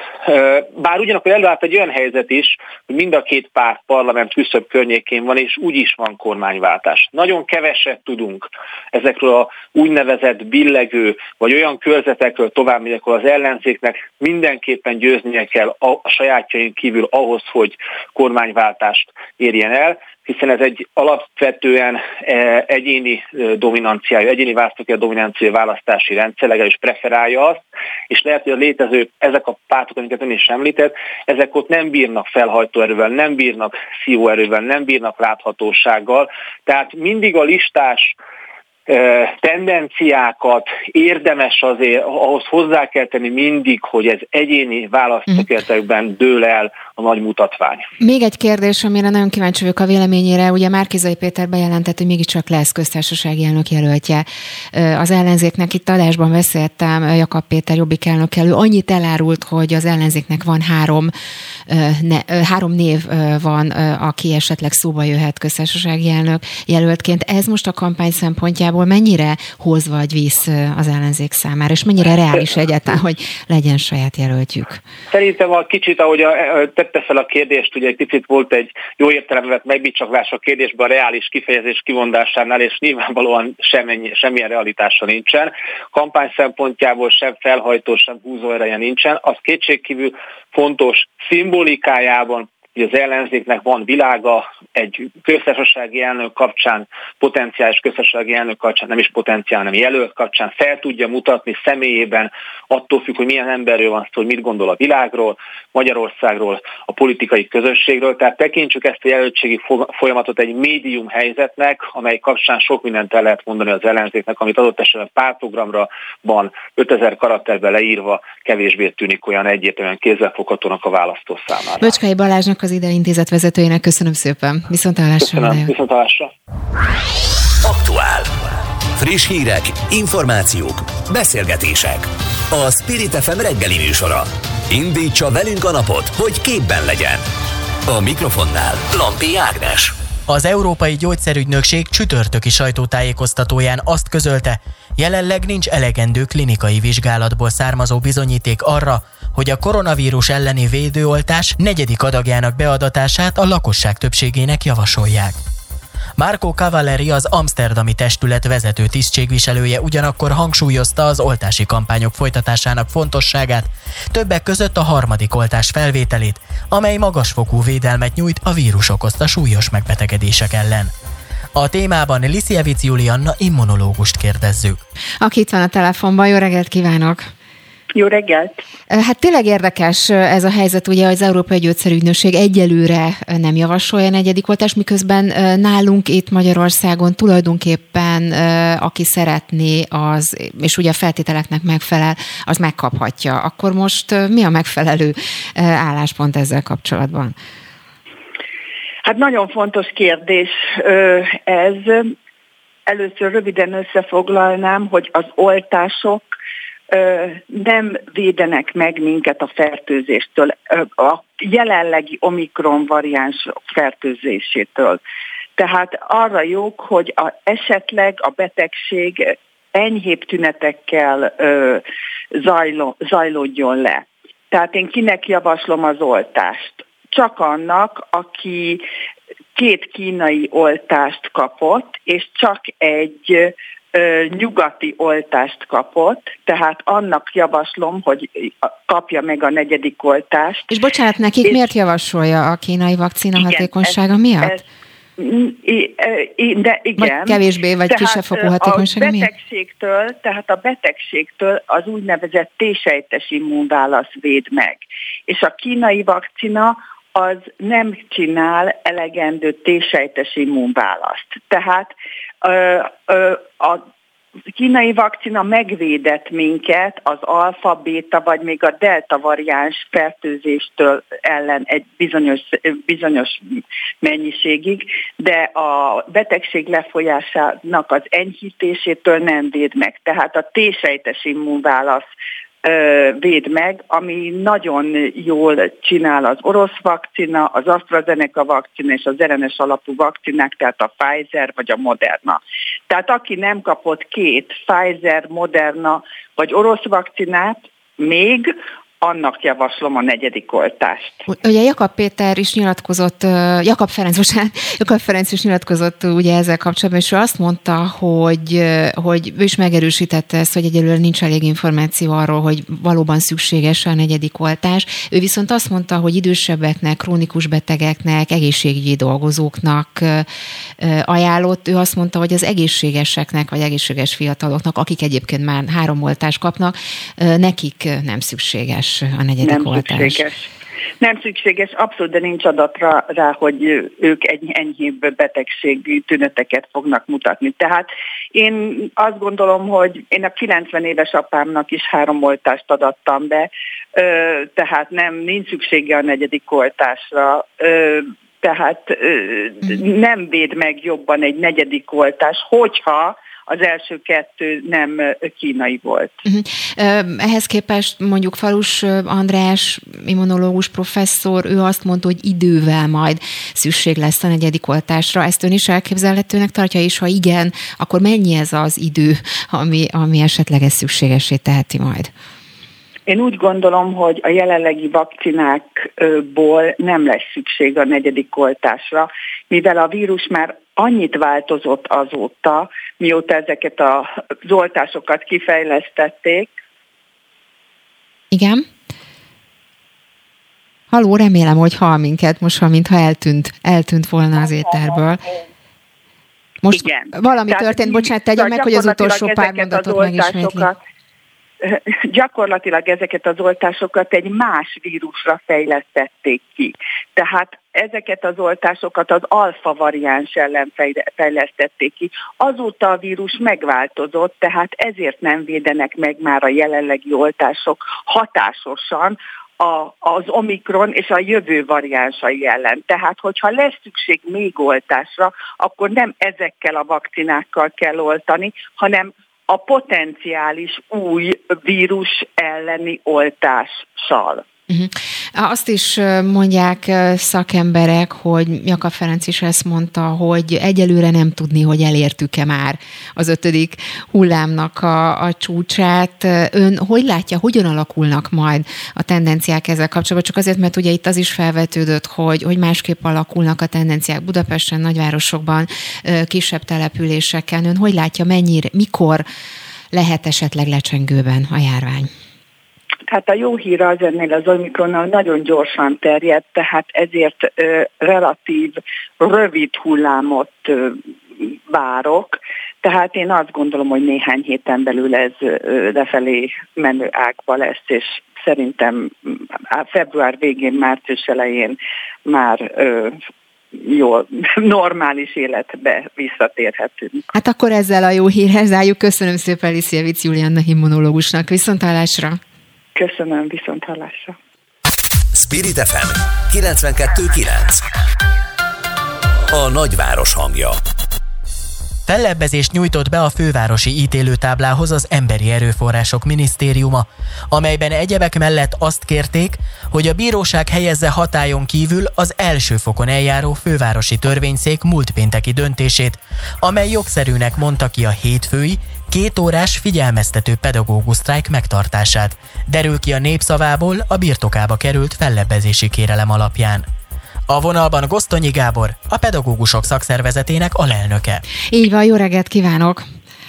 bár ugyanakkor előállt egy olyan helyzet is, hogy mind a két párt parlament küszöbb környékén van, és úgy is van kormányváltás. Nagyon keveset tudunk. Ezekről a úgynevezett billegő, vagy olyan körzetekről tovább, ahol az ellenzéknek mindenképpen győznie kell a sajátjaink kívül ahhoz, hogy kormányváltást érjen el hiszen ez egy alapvetően e, egyéni dominanciájú, egyéni választókért dominanciájú választási rendszer, legalábbis preferálja azt, és lehet, hogy a létező, ezek a pártok, amiket ön is említett, ezek ott nem bírnak felhajtóerővel, nem bírnak szívóerővel, nem bírnak láthatósággal, tehát mindig a listás tendenciákat érdemes azért, ahhoz hozzá kell tenni mindig, hogy ez egyéni választókertekben dől el a nagy mutatvány. Még egy kérdés, amire nagyon kíváncsi vagyok a véleményére. Ugye Márkizai Péter bejelentett, hogy mégiscsak lesz köztársasági elnök jelöltje az ellenzéknek. Itt adásban beszéltem Jakab Péter jobbik elnök elő. Annyit elárult, hogy az ellenzéknek van három, ne, három név van, aki esetleg szóba jöhet köztársasági elnök jelöltként. Ez most a kampány szempontjából mennyire hoz vagy visz az ellenzék számára, és mennyire reális egyáltalán, hogy legyen saját jelöltjük? Szerintem a kicsit, ahogy a, tette fel a kérdést, ugye egy picit volt egy jó értelemben megbicsaklás a kérdésben a reális kifejezés kivondásánál, és nyilvánvalóan semmi, semmilyen realitása nincsen. Kampány szempontjából sem felhajtó, sem húzó ereje nincsen. Az kétségkívül fontos szimbolikájában, hogy az ellenzéknek van világa, egy köztársasági elnök kapcsán, potenciális köztársasági elnök kapcsán, nem is potenciál, hanem jelölt kapcsán fel tudja mutatni személyében, attól függ, hogy milyen emberről van szó, hogy mit gondol a világról, Magyarországról, a politikai közösségről. Tehát tekintsük ezt a jelöltségi folyamatot egy médium helyzetnek, amely kapcsán sok mindent el lehet mondani az ellenzéknek, amit adott esetben pártprogramra van 5000 karakterben leírva, kevésbé tűnik olyan egyértelműen kézzelfoghatónak a választó számára. Böcskai Balázsnak az ide intézet vezetőjének köszönöm szépen. Viszont Köszönöm, viszont Aktuál. Friss hírek, információk, beszélgetések. A Spirit FM reggeli műsora. Indítsa velünk a napot, hogy képben legyen. A mikrofonnál Lampi Ágnes. Az Európai Gyógyszerügynökség csütörtöki sajtótájékoztatóján azt közölte, jelenleg nincs elegendő klinikai vizsgálatból származó bizonyíték arra, hogy a koronavírus elleni védőoltás negyedik adagjának beadatását a lakosság többségének javasolják. Marco Cavalleri az Amsterdami Testület vezető tisztségviselője ugyanakkor hangsúlyozta az oltási kampányok folytatásának fontosságát, többek között a harmadik oltás felvételét, amely magasfokú védelmet nyújt a vírus okozta súlyos megbetegedések ellen. A témában Lisziewicz Julianna immunológust kérdezzük. Aki itt van a telefonban, jó reggelt kívánok! Jó reggelt! Hát tényleg érdekes ez a helyzet, ugye az Európai Gyógyszerügynökség egyelőre nem javasolja negyedik oltást, miközben nálunk itt Magyarországon tulajdonképpen aki szeretné, az, és ugye a feltételeknek megfelel, az megkaphatja. Akkor most mi a megfelelő álláspont ezzel kapcsolatban? Hát nagyon fontos kérdés ez. Először röviden összefoglalnám, hogy az oltások nem védenek meg minket a fertőzéstől, a jelenlegi omikron variáns fertőzésétől. Tehát arra jók, hogy a, esetleg a betegség enyhébb tünetekkel ö, zajlo, zajlódjon le. Tehát én kinek javaslom az oltást? Csak annak, aki két kínai oltást kapott, és csak egy nyugati oltást kapott, tehát annak javaslom, hogy kapja meg a negyedik oltást. És bocsánat, nekik és miért javasolja a kínai vakcina igen, hatékonysága ez, miatt? Ez, de igen. Vagy kevésbé, vagy tehát kisebb fokú hatékonysága a betegségtől, miért? Tehát a betegségtől az úgynevezett T-sejtes immunválasz véd meg. És a kínai vakcina az nem csinál elegendő T-sejtes immunválaszt. Tehát a kínai vakcina megvédett minket az alfa, béta vagy még a delta variáns fertőzéstől ellen egy bizonyos, bizonyos mennyiségig, de a betegség lefolyásának az enyhítésétől nem véd meg. Tehát a T-sejtes immunválasz véd meg, ami nagyon jól csinál az orosz vakcina, az AstraZeneca vakcina és az RNS alapú vakcinák, tehát a Pfizer vagy a Moderna. Tehát aki nem kapott két Pfizer, Moderna vagy orosz vakcinát, még annak javaslom a negyedik oltást. Ugye Jakab Péter is nyilatkozott, Jakab Ferenc, bocsánat, Jakab Ferenc is nyilatkozott ugye ezzel kapcsolatban, és ő azt mondta, hogy, hogy ő is megerősítette ezt, hogy egyelőre nincs elég információ arról, hogy valóban szükséges a negyedik oltás. Ő viszont azt mondta, hogy idősebbeknek, krónikus betegeknek, egészségügyi dolgozóknak ajánlott. Ő azt mondta, hogy az egészségeseknek, vagy egészséges fiataloknak, akik egyébként már három oltást kapnak, nekik nem szükséges a negyedik nem oltás. Szükséges. Nem szükséges, abszolút, de nincs adatra rá, hogy ők egy enyhébb betegség tüneteket fognak mutatni. Tehát én azt gondolom, hogy én a 90 éves apámnak is három oltást adattam be, tehát nem, nincs szüksége a negyedik oltásra tehát nem véd meg jobban egy negyedik oltás, hogyha az első kettő nem kínai volt. Uh-huh. Ehhez képest mondjuk Falus András, immunológus professzor, ő azt mondta, hogy idővel majd szükség lesz a negyedik oltásra. Ezt ön is elképzelhetőnek tartja, és ha igen, akkor mennyi ez az idő, ami, ami esetleg ez szükségesé teheti majd? Én úgy gondolom, hogy a jelenlegi vakcinákból nem lesz szükség a negyedik oltásra, mivel a vírus már annyit változott azóta, mióta ezeket az oltásokat kifejlesztették. Igen. Haló, remélem, hogy hall minket most, mintha eltűnt, eltűnt volna az éterből. Most Igen. valami Tehát történt, bocsánat, tegyem meg, hogy az utolsó pár mondatot megismétli gyakorlatilag ezeket az oltásokat egy más vírusra fejlesztették ki. Tehát ezeket az oltásokat az alfa variáns ellen fejlesztették ki. Azóta a vírus megváltozott, tehát ezért nem védenek meg már a jelenlegi oltások hatásosan a, az omikron és a jövő variánsai ellen. Tehát, hogyha lesz szükség még oltásra, akkor nem ezekkel a vakcinákkal kell oltani, hanem a potenciális új vírus elleni oltással. Uh-huh. Azt is mondják szakemberek, hogy Jaka Ferenc is ezt mondta, hogy egyelőre nem tudni, hogy elértük-e már az ötödik hullámnak a, a csúcsát. Ön hogy látja, hogyan alakulnak majd a tendenciák ezzel kapcsolatban? Csak azért, mert ugye itt az is felvetődött, hogy, hogy másképp alakulnak a tendenciák Budapesten, nagyvárosokban, kisebb településeken. Ön hogy látja, mennyire, mikor lehet esetleg lecsengőben a járvány? Hát a jó hír az ennél az omikronnal nagyon gyorsan terjed, tehát ezért ö, relatív rövid hullámot ö, várok. Tehát én azt gondolom, hogy néhány héten belül ez lefelé menő ágba lesz, és szerintem február végén, március elején már ö, jó, normális életbe visszatérhetünk. Hát akkor ezzel a jó hírhez álljuk. Köszönöm szépen Liszijevic Julianna immunológusnak. Viszontlátásra! Köszönöm, viszont hallásra. Spirit FM 92.9 A nagyváros hangja Fellebbezést nyújtott be a fővárosi ítélőtáblához az Emberi Erőforrások Minisztériuma, amelyben egyebek mellett azt kérték, hogy a bíróság helyezze hatályon kívül az első fokon eljáró fővárosi törvényszék múlt pénteki döntését, amely jogszerűnek mondta ki a hétfői, két órás figyelmeztető pedagógus sztrájk megtartását. Derül ki a népszavából a birtokába került fellebbezési kérelem alapján. A vonalban Gosztonyi Gábor, a pedagógusok szakszervezetének alelnöke. Így van, jó reggelt kívánok!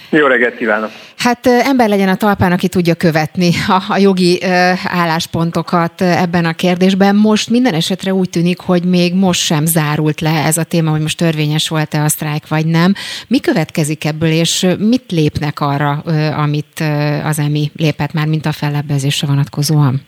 Jó reggelt kívánok! Hát ember legyen a talpán, aki tudja követni a, a jogi ö, álláspontokat ebben a kérdésben. Most minden esetre úgy tűnik, hogy még most sem zárult le ez a téma, hogy most törvényes volt-e a sztrájk, vagy nem. Mi következik ebből, és mit lépnek arra, ö, amit ö, az EMI lépett már, mint a fellebbezésre vonatkozóan?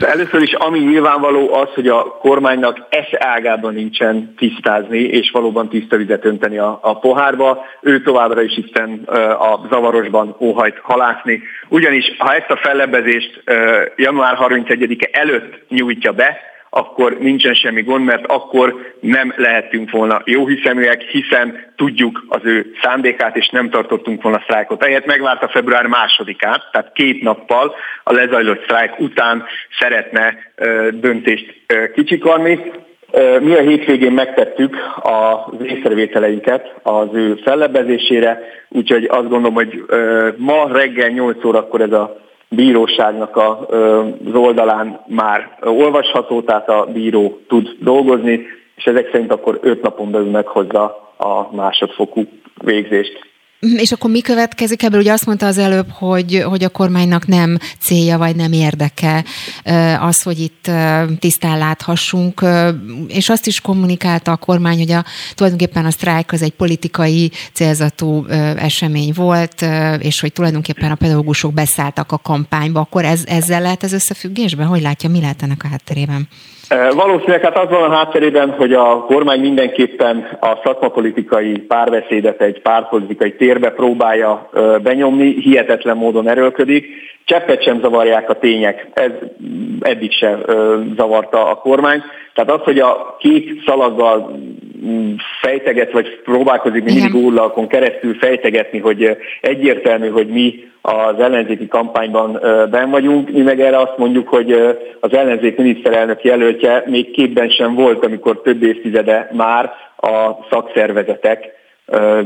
Hát először is ami nyilvánvaló az, hogy a kormánynak esze ágában nincsen tisztázni, és valóban tiszta vizet önteni a, a pohárba. Ő továbbra is itten a zavarosban óhajt halászni. Ugyanis ha ezt a fellebbezést január 31-e előtt nyújtja be, akkor nincsen semmi gond, mert akkor nem lehettünk volna jóhiszeműek, hiszen tudjuk az ő szándékát, és nem tartottunk volna sztrájkot. Ehhez megvárta február másodikát, tehát két nappal a lezajlott sztrájk után szeretne döntést kicsikarni. Mi a hétvégén megtettük az észrevételeinket az ő fellebezésére, úgyhogy azt gondolom, hogy ma reggel 8 órakor ez a bíróságnak az oldalán már olvasható, tehát a bíró tud dolgozni, és ezek szerint akkor öt napon belül meghozza a másodfokú végzést. És akkor mi következik ebből? Ugye azt mondta az előbb, hogy, hogy a kormánynak nem célja vagy nem érdeke az, hogy itt tisztán láthassunk, és azt is kommunikálta a kormány, hogy a, tulajdonképpen a sztrájk az egy politikai célzatú esemény volt, és hogy tulajdonképpen a pedagógusok beszálltak a kampányba, akkor ez, ezzel lehet ez összefüggésben? Hogy látja, mi lehet ennek a hátterében? Valószínűleg hát az van a hátterében, hogy a kormány mindenképpen a szakmapolitikai párbeszédet egy pártpolitikai térbe próbálja benyomni, hihetetlen módon erőlködik. Cseppet sem zavarják a tények, ez eddig sem zavarta a kormány. Tehát az, hogy a kék szalaggal mm, fejteget, vagy próbálkozik mindig úrlalkon keresztül fejtegetni, hogy egyértelmű, hogy mi az ellenzéki kampányban ben vagyunk. Mi meg erre azt mondjuk, hogy az ellenzék miniszterelnök jelöltje még képben sem volt, amikor több évtizede már a szakszervezetek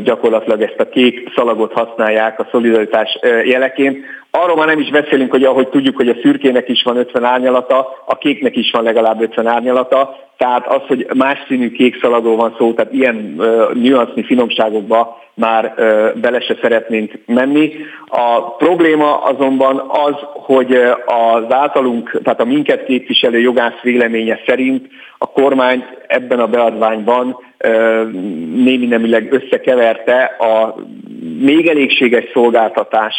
gyakorlatilag ezt a kék szalagot használják a szolidaritás jeleként. Arról már nem is beszélünk, hogy ahogy tudjuk, hogy a szürkének is van 50 árnyalata, a kéknek is van legalább 50 árnyalata, tehát az, hogy más színű kék szalagról van szó, tehát ilyen uh, nüansznyi finomságokba már uh, bele se szeretnénk menni. A probléma azonban az, hogy az általunk, tehát a minket képviselő jogász véleménye szerint a kormány ebben a beadványban uh, némi nemileg összekeverte a még elégséges szolgáltatás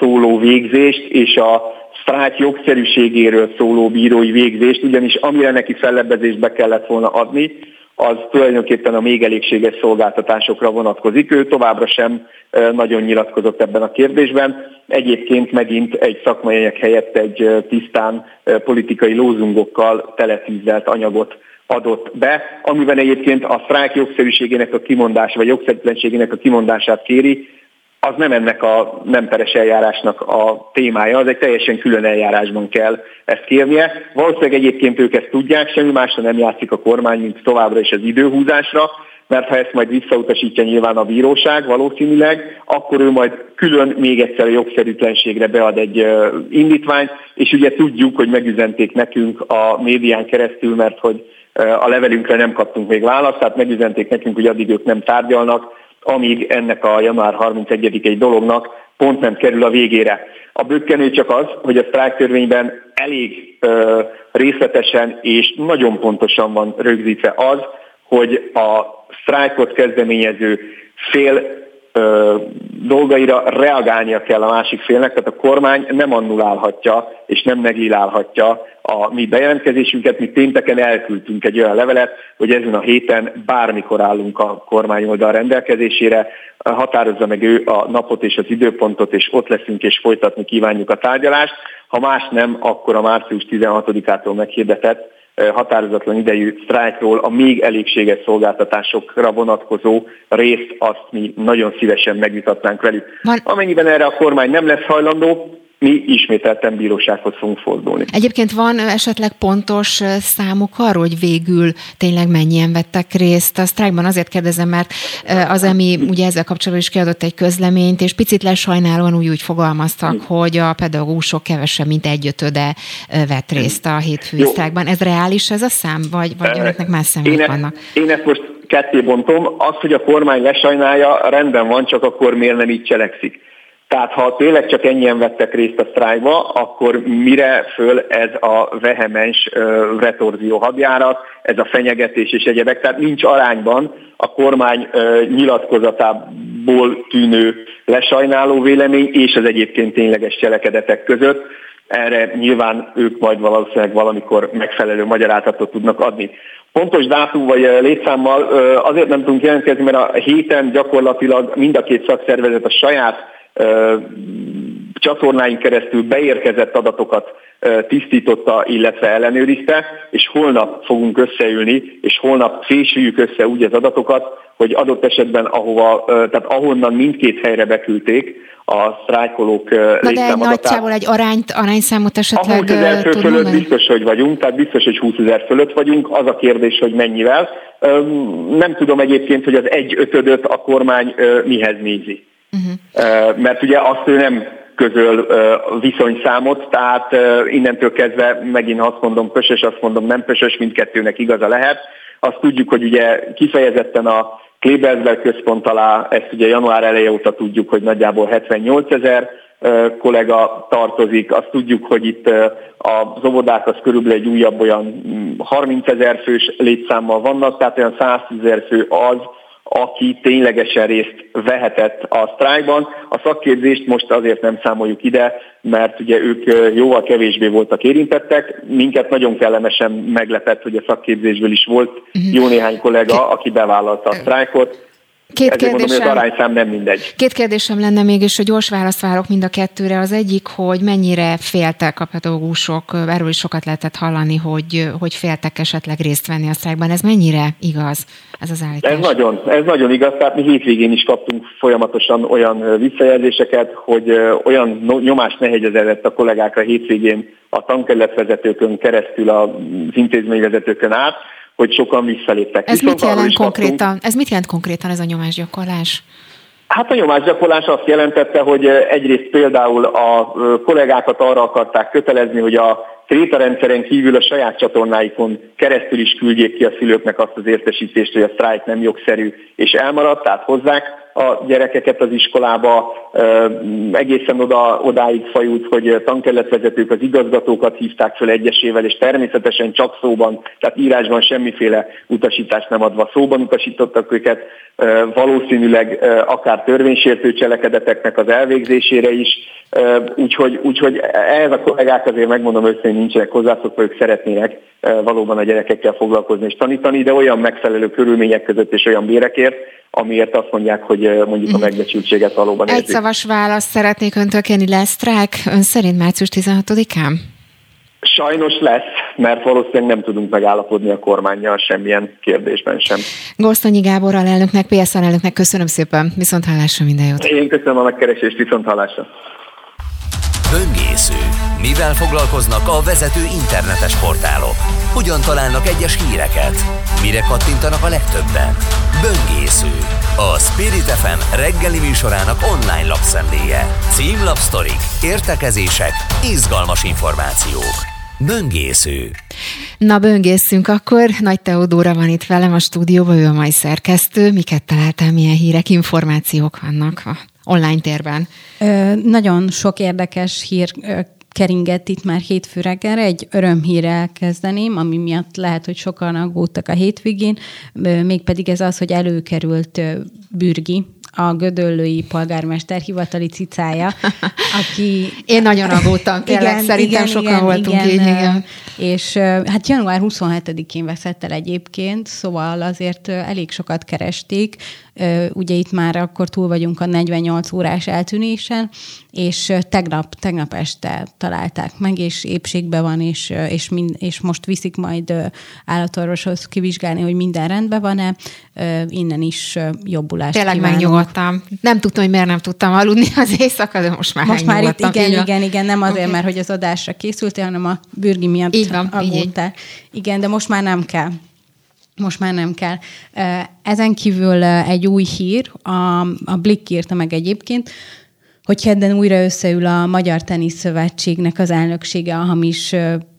szóló végzést és a sztrájk jogszerűségéről szóló bírói végzést, ugyanis amire neki fellebbezést be kellett volna adni, az tulajdonképpen a még elégséges szolgáltatásokra vonatkozik. Ő továbbra sem nagyon nyilatkozott ebben a kérdésben. Egyébként megint egy szakmai helyett egy tisztán politikai lózungokkal teletűzelt anyagot adott be, amiben egyébként a sztrájk jogszerűségének a kimondása, vagy jogszerűtlenségének a kimondását kéri, az nem ennek a nem peres eljárásnak a témája, az egy teljesen külön eljárásban kell ezt kérnie. Valószínűleg egyébként ők ezt tudják, semmi másra nem játszik a kormány, mint továbbra is az időhúzásra, mert ha ezt majd visszautasítja nyilván a bíróság valószínűleg, akkor ő majd külön még egyszer a jogszerűtlenségre bead egy indítványt, és ugye tudjuk, hogy megüzenték nekünk a médián keresztül, mert hogy a levelünkre nem kaptunk még választ, tehát megüzenték nekünk, hogy addig ők nem tárgyalnak, amíg ennek a január 31-i dolognak pont nem kerül a végére. A bökkenő csak az, hogy a sztrájktörvényben elég ö, részletesen és nagyon pontosan van rögzítve az, hogy a sztrájkot kezdeményező fél dolgaira reagálnia kell a másik félnek, tehát a kormány nem annulálhatja és nem negilálhatja a mi bejelentkezésünket. Mi pénteken elküldtünk egy olyan levelet, hogy ezen a héten bármikor állunk a kormány oldal rendelkezésére, határozza meg ő a napot és az időpontot, és ott leszünk és folytatni kívánjuk a tárgyalást. Ha más nem, akkor a március 16-ától meghirdetett határozatlan idejű sztrájkról a még elégséges szolgáltatásokra vonatkozó részt azt mi nagyon szívesen megvitatnánk velük. Amennyiben erre a kormány nem lesz hajlandó, mi ismételten bírósághoz fogunk fordulni. Egyébként van esetleg pontos számuk arról, hogy végül tényleg mennyien vettek részt a sztrájkban? Azért kérdezem, mert az, ami ugye ezzel kapcsolatban is kiadott egy közleményt, és picit lesajnálóan úgy, úgy fogalmaztak, hogy a pedagógusok kevesebb, mint egyötöde vett részt a hétfői sztrájkban. Ez reális ez a szám, vagy, vagy önöknek más számok e- vannak? Én ezt most ketté bontom. Az, hogy a kormány lesajnálja, rendben van, csak akkor miért nem így cselekszik. Tehát ha tényleg csak ennyien vettek részt a sztrájkba, akkor mire föl ez a vehemens retorzió hadjárat, ez a fenyegetés és egyebek, tehát nincs arányban a kormány nyilatkozatából tűnő lesajnáló vélemény és az egyébként tényleges cselekedetek között. Erre nyilván ők majd valószínűleg valamikor megfelelő magyarázatot tudnak adni. Pontos dátum vagy létszámmal azért nem tudunk jelentkezni, mert a héten gyakorlatilag mind a két szakszervezet a saját csatornáink keresztül beérkezett adatokat tisztította, illetve ellenőrizte, és holnap fogunk összeülni, és holnap fésüljük össze úgy az adatokat, hogy adott esetben, ahova, tehát ahonnan mindkét helyre beküldték, a sztrájkolók Na de egy nagyjából egy arányt, arányszámot esetleg A 20 ezer fő fölött mondani? biztos, hogy vagyunk, tehát biztos, hogy 20 ezer fölött vagyunk, az a kérdés, hogy mennyivel. Nem tudom egyébként, hogy az egy ötödöt a kormány mihez nézi. Uh-huh. Mert ugye azt ő nem közöl viszonyszámot, tehát innentől kezdve megint azt mondom pösös, azt mondom nem pösös, mindkettőnek igaza lehet. Azt tudjuk, hogy ugye kifejezetten a Klebersberg központ alá, ezt ugye január eleje óta tudjuk, hogy nagyjából 78 ezer kollega tartozik. Azt tudjuk, hogy itt az óvodák az körülbelül egy újabb olyan 30 mm, ezer fős létszámmal vannak, tehát olyan 110 ezer fő az, aki ténylegesen részt vehetett a sztrájkban. A szakképzést most azért nem számoljuk ide, mert ugye ők jóval kevésbé voltak érintettek. Minket nagyon kellemesen meglepett, hogy a szakképzésből is volt mhm. jó néhány kollega, aki bevállalta a sztrájkot. Két Ezért kérdésem, mondom, hogy az arányszám nem mindegy. Két kérdésem lenne még, és hogy gyors választ várok mind a kettőre. Az egyik, hogy mennyire féltek a pedagógusok, erről is sokat lehetett hallani, hogy, hogy féltek esetleg részt venni a sztrájkban. Ez mennyire igaz, ez az állítás? Ez nagyon, ez nagyon igaz. Tehát mi hétvégén is kaptunk folyamatosan olyan visszajelzéseket, hogy olyan nyomást nehegyezett a kollégákra hétvégén a tankerületvezetőkön keresztül az intézményvezetőkön át, hogy sokan visszaléptek. Ez mit jelent konkrétan? Kaptunk, ez mit jelent konkrétan ez a nyomásgyakorlás? Hát a nyomásgyakorlás azt jelentette, hogy egyrészt például a kollégákat arra akarták kötelezni, hogy a krétarendszeren kívül a saját csatornáikon keresztül is küldjék ki a szülőknek azt az értesítést, hogy a sztrájk nem jogszerű és elmaradt, tehát hozzák a gyerekeket az iskolába, egészen oda, odáig fajult, hogy tankerületvezetők az igazgatókat hívták föl egyesével, és természetesen csak szóban, tehát írásban semmiféle utasítást nem adva szóban utasítottak őket, valószínűleg akár törvénysértő cselekedeteknek az elvégzésére is, úgyhogy, úgyhogy ehhez a kollégák azért megmondom össze, hogy nincsenek hozzászokva, ők szeretnének valóban a gyerekekkel foglalkozni és tanítani, de olyan megfelelő körülmények között és olyan bérekért, amiért azt mondják, hogy mondjuk a mhm. megbecsültséget valóban érzik. Egy szavas választ szeretnék öntől kérni, lesz sztrájk ön szerint március 16-án? Sajnos lesz, mert valószínűleg nem tudunk megállapodni a kormányjal semmilyen kérdésben sem. Gorsztonyi Gábor alelnöknek, PSZ alelnöknek köszönöm szépen, viszont hallásra minden jót. Én köszönöm a megkeresést, viszont hallásra. Böngésző. Mivel foglalkoznak a vezető internetes portálok? Hogyan találnak egyes híreket? Mire kattintanak a legtöbben? Böngésző. A Spirit FM reggeli műsorának online lapszemléje. Címlapsztorik, értekezések, izgalmas információk. Böngésző. Na, böngészünk akkor. Nagy Teodóra van itt velem a stúdióban, ő a mai szerkesztő. Miket találtál, milyen hírek, információk vannak a online térben? Ö, nagyon sok érdekes hír keringett itt már hétfő reggelre. Egy örömhírrel kezdeném, ami miatt lehet, hogy sokan aggódtak a hétvégén, mégpedig ez az, hogy előkerült Bürgi, a gödöllői polgármester hivatali cicája, aki... Én nagyon aggódtam, tényleg, igen, szerintem igen, sokan igen, voltunk igen, így, igen. És hát január 27-én veszett el egyébként, szóval azért elég sokat keresték, ugye itt már akkor túl vagyunk a 48 órás eltűnésen, és tegnap, tegnap este találták meg, és épségben van, és, és, mind, és most viszik majd állatorvoshoz kivizsgálni, hogy minden rendben van-e, innen is jobbulást Tényleg kívánunk. megnyugodtam. Nem tudtam, hogy miért nem tudtam aludni az éjszaka, de most már Most már itt igen, igen, igen, igen, nem azért, okay. mert hogy az adásra készültél, hanem a bürgi miatt így van, aggódtál. Igen, de most már nem kell. Most már nem kell. Ezen kívül egy új hír, a, a Blick írta meg egyébként, hogy kedden újra összeül a Magyar Tenisz Szövetségnek az elnöksége a hamis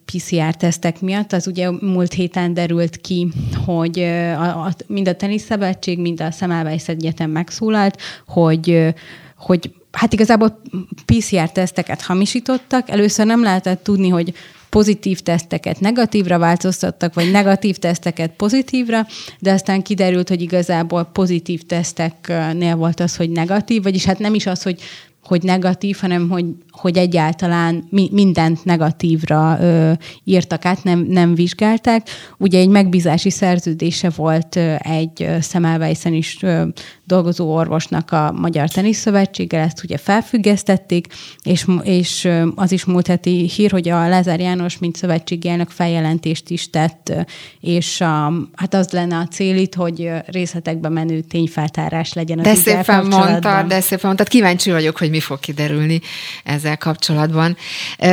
PCR-tesztek miatt. Az ugye múlt héten derült ki, hogy a, a, mind a teniszszövetség, mind a Szemelweis Egyetem megszólalt, hogy hogy hát igazából PCR-teszteket hamisítottak. Először nem lehetett tudni, hogy pozitív teszteket negatívra változtattak, vagy negatív teszteket pozitívra, de aztán kiderült, hogy igazából pozitív teszteknél volt az, hogy negatív, vagyis hát nem is az, hogy hogy negatív, hanem hogy, hogy egyáltalán mi, mindent negatívra ö, írtak át, nem, nem vizsgálták. Ugye egy megbízási szerződése volt ö, egy Szemelweisen is ö, dolgozó orvosnak a Magyar Teniszszövetséggel, ezt ugye felfüggesztették, és, és az is múlt heti hír, hogy a Lázár János, mint szövetségi elnök feljelentést is tett, és a, hát az lenne a cél itt, hogy részletekbe menő tényfeltárás legyen az De szépen mondtad, de szépen mondtad. Kíváncsi vagyok, hogy mi fog kiderülni ezzel kapcsolatban.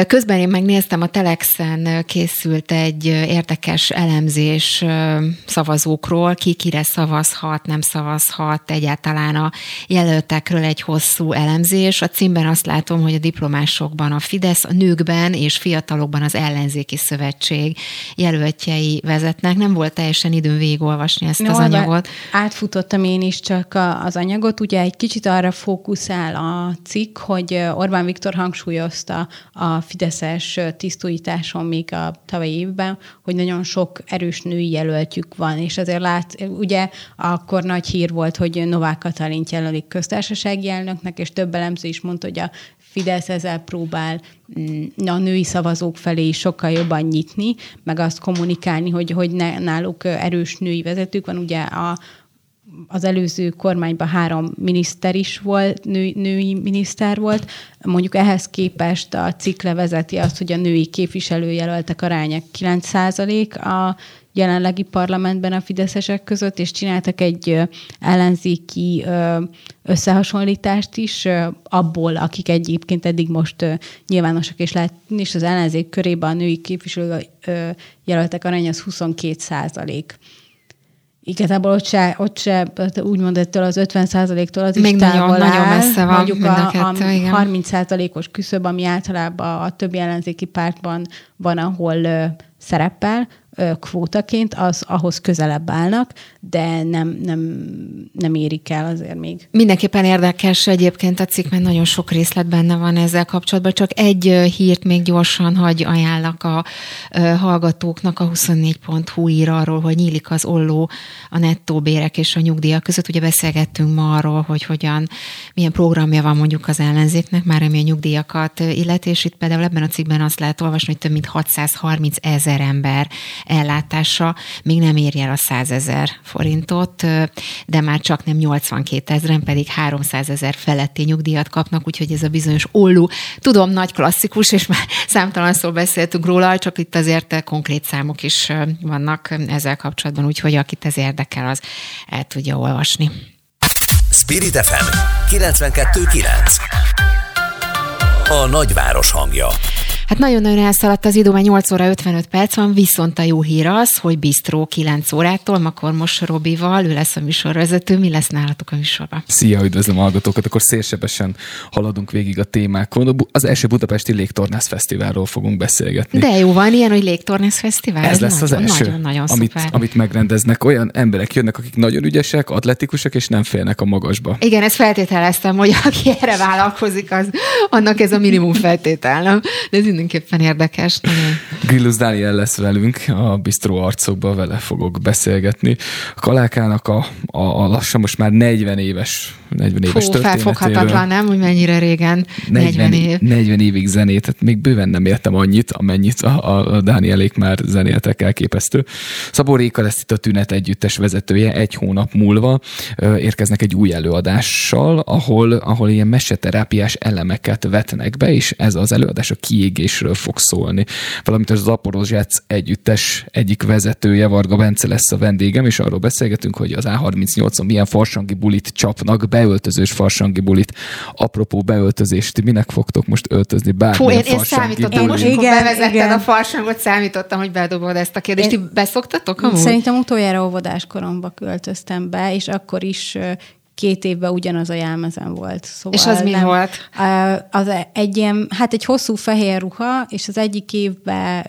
Közben én megnéztem, a Telexen készült egy érdekes elemzés szavazókról, ki kire szavazhat, nem szavazhat, egyáltalán a jelöltekről egy hosszú elemzés. A címben azt látom, hogy a diplomásokban a Fidesz, a nőkben és fiatalokban az ellenzéki szövetség jelöltjei vezetnek. Nem volt teljesen időm végigolvasni ezt no, az anyagot. Átfutottam én is csak az anyagot, ugye egy kicsit arra fókuszál a cikk, hogy Orbán Viktor hangsúlyozta a Fideszes tisztújításon még a tavalyi évben, hogy nagyon sok erős női jelöltjük van, és azért lát, ugye akkor nagy hír volt, hogy Novák Katalint jelölik köztársasági elnöknek, és több elemző is mondta, hogy a Fidesz ezzel próbál mm, a női szavazók felé sokkal jobban nyitni, meg azt kommunikálni, hogy, hogy ne, náluk erős női vezetők van. Ugye a, az előző kormányban három miniszter is volt, nő, női miniszter volt. Mondjuk ehhez képest a cikk levezeti azt, hogy a női képviselőjelöltek aránya 9 a jelenlegi parlamentben a fideszesek között, és csináltak egy ellenzéki összehasonlítást is abból, akik egyébként eddig most nyilvánosak és lehet, és az ellenzék körében a női képviselő jelöltek aránya az 22 százalék igazából ott se, ott se úgymond ettől az 50 tól az Még is nagyon, áll, nagyon messze van. Mondjuk a, kettő, a 30% os küszöb, ami általában a többi ellenzéki pártban van, ahol szerepel, kvótaként, az ahhoz közelebb állnak, de nem, nem, nem érik el azért még. Mindenképpen érdekes egyébként a cikk, mert nagyon sok részlet benne van ezzel kapcsolatban. Csak egy hírt még gyorsan hagy ajánlak a hallgatóknak. A 24.hu ír arról, hogy nyílik az olló a nettó bérek és a nyugdíjak között. Ugye beszélgettünk ma arról, hogy hogyan, milyen programja van mondjuk az ellenzéknek, már ami a nyugdíjakat illeti, és itt például ebben a cikkben azt lehet olvasni, hogy több mint 630 ezer ember ellátása még nem érje el a 100 ezer forintot, de már csak nem 82 ezeren, pedig 300 ezer feletti nyugdíjat kapnak, úgyhogy ez a bizonyos olló, tudom, nagy klasszikus, és már számtalan szó beszéltünk róla, csak itt azért konkrét számok is vannak ezzel kapcsolatban, úgyhogy akit ez érdekel, az el tudja olvasni. Spirit FM 92.9 A nagyváros hangja Hát nagyon-nagyon elszaladt az idő, már 8 óra 55 perc van, viszont a jó hír az, hogy Bistró 9 órától, akkor most Robival, ő lesz a műsorvezető, mi lesz nálatok a műsorban? Szia, üdvözlöm a hallgatókat, akkor szélsebesen haladunk végig a témákon. Az első Budapesti Légtornász Fesztiválról fogunk beszélgetni. De jó, van ilyen, hogy Légtornász Fesztivál? Ez, Ez lesz nagyon, az első, nagyon, nagyon amit, amit megrendeznek. Olyan emberek jönnek, akik nagyon ügyesek, atletikusak, és nem félnek a magasba. Igen, ezt feltételeztem, hogy aki erre vállalkozik, az annak ez a minimum feltétel, nem? De ez mindenképpen érdekes. Grillus Dániel lesz velünk, a bistró arcokba vele fogok beszélgetni. A Kalákának a, a, a lassan most már 40 éves 40 Fú, éves történetéről. felfoghatatlan, nem? Hogy mennyire régen 40, 40 év. 40 évig zenét, tehát még bőven nem értem annyit, amennyit a, a Dánielék már zenéltek elképesztő. Szabó Réka lesz itt a Tünet együttes vezetője, egy hónap múlva érkeznek egy új előadással, ahol, ahol ilyen meseterápiás elemeket vetnek be, és ez az előadás a kiégésről fog szólni. Valamint az Zaporozsác együttes egyik vezetője, Varga Bence lesz a vendégem, és arról beszélgetünk, hogy az A38-on milyen farsangi bulit csapnak be beöltözős farsangi bulit. Apropó beöltözést, minek fogtok most öltözni? Bármilyen Fú, én, én számítottam, most igen, bevezetted igen. a farsangot, számítottam, hogy bedobod ezt a kérdést. Én, Ti beszoktatok amúgy? Szerintem utoljára óvodás koromba költöztem be, és akkor is két évben ugyanaz a jelmezem volt. Szóval és az mi nem, volt? Az egy ilyen, hát egy hosszú fehér ruha, és az egyik évben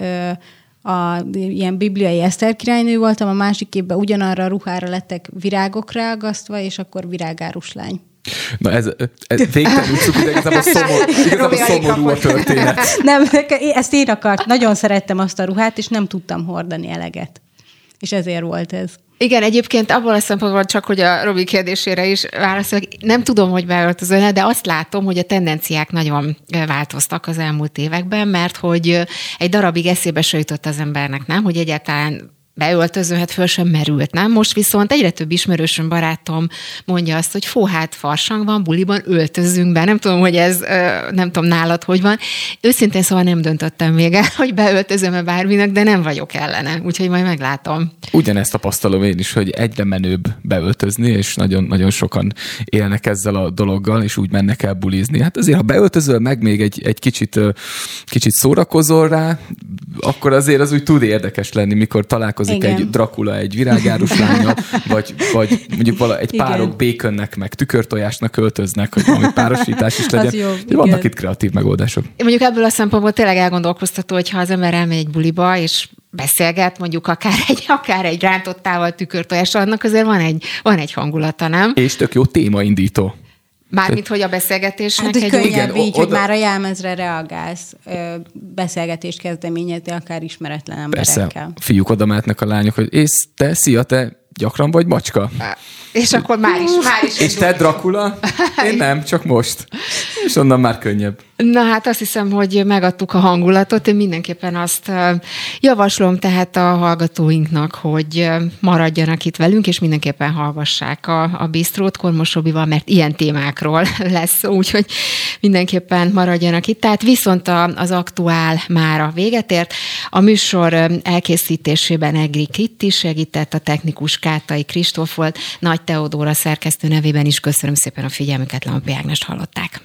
a ilyen bibliai Eszter királynő voltam, a másik évben ugyanarra a ruhára lettek virágok ráagasztva, és akkor virágárus lány. Na ez, ez cukor, de igazából, szomor, igazából szomorú a történet. Nem, ezt én akart. Nagyon szerettem azt a ruhát, és nem tudtam hordani eleget. És ezért volt ez. Igen, egyébként abból a szempontból csak, hogy a Robi kérdésére is válaszolok, nem tudom, hogy beöltözön de azt látom, hogy a tendenciák nagyon változtak az elmúlt években, mert hogy egy darabig eszébe se jutott az embernek, nem? Hogy egyáltalán beöltözőhet föl sem merült, nem? Most viszont egyre több ismerősöm, barátom mondja azt, hogy fó, hát farsang van, buliban öltözünk be. Nem tudom, hogy ez, nem tudom nálad, hogy van. Őszintén szóval nem döntöttem még el, hogy beöltözöm-e bárminek, de nem vagyok ellene, úgyhogy majd meglátom. Ugyanezt tapasztalom én is, hogy egyre menőbb beöltözni, és nagyon-nagyon sokan élnek ezzel a dologgal, és úgy mennek el bulizni. Hát azért, ha beöltözöl meg még egy, egy kicsit, kicsit szórakozol rá, akkor azért az úgy tud érdekes lenni, mikor találkozol találkozik Igen. egy Dracula egy virágárus lánya, vagy, vagy mondjuk vala, egy Igen. párok békönnek, meg tükörtojásnak költöznek, hogy valami párosítás is legyen. jó, Vannak itt kreatív megoldások. Mondjuk ebből a szempontból tényleg elgondolkoztató, hogy ha az ember elmegy egy buliba, és beszélget, mondjuk akár egy, akár egy rántottával, tükörtojással, annak azért van egy, van egy hangulata, nem? És tök jó témaindító. Mármint, hogy a beszélgetésnek hát, egy könnyebb igen, így, oda... hogy már a jelmezre reagálsz, beszélgetést kezdeményezni akár ismeretlen emberekkel. Persze, fiúk oda mehetnek a lányok, hogy és te, szia, te gyakran vagy macska? És akkor már is, már is. És te Dracula? Én nem, csak most. És onnan már könnyebb. Na hát azt hiszem, hogy megadtuk a hangulatot. Én mindenképpen azt javaslom tehát a hallgatóinknak, hogy maradjanak itt velünk, és mindenképpen hallgassák a, a Bistrót Kormosobival, mert ilyen témákról lesz szó, úgyhogy mindenképpen maradjanak itt. Tehát viszont az aktuál már a véget ért. A műsor elkészítésében Egri Kitti segített, a technikus Kátai Kristóf volt, Nagy Teodóra szerkesztő nevében is köszönöm szépen a figyelmüket, Lampi Ágnest hallották.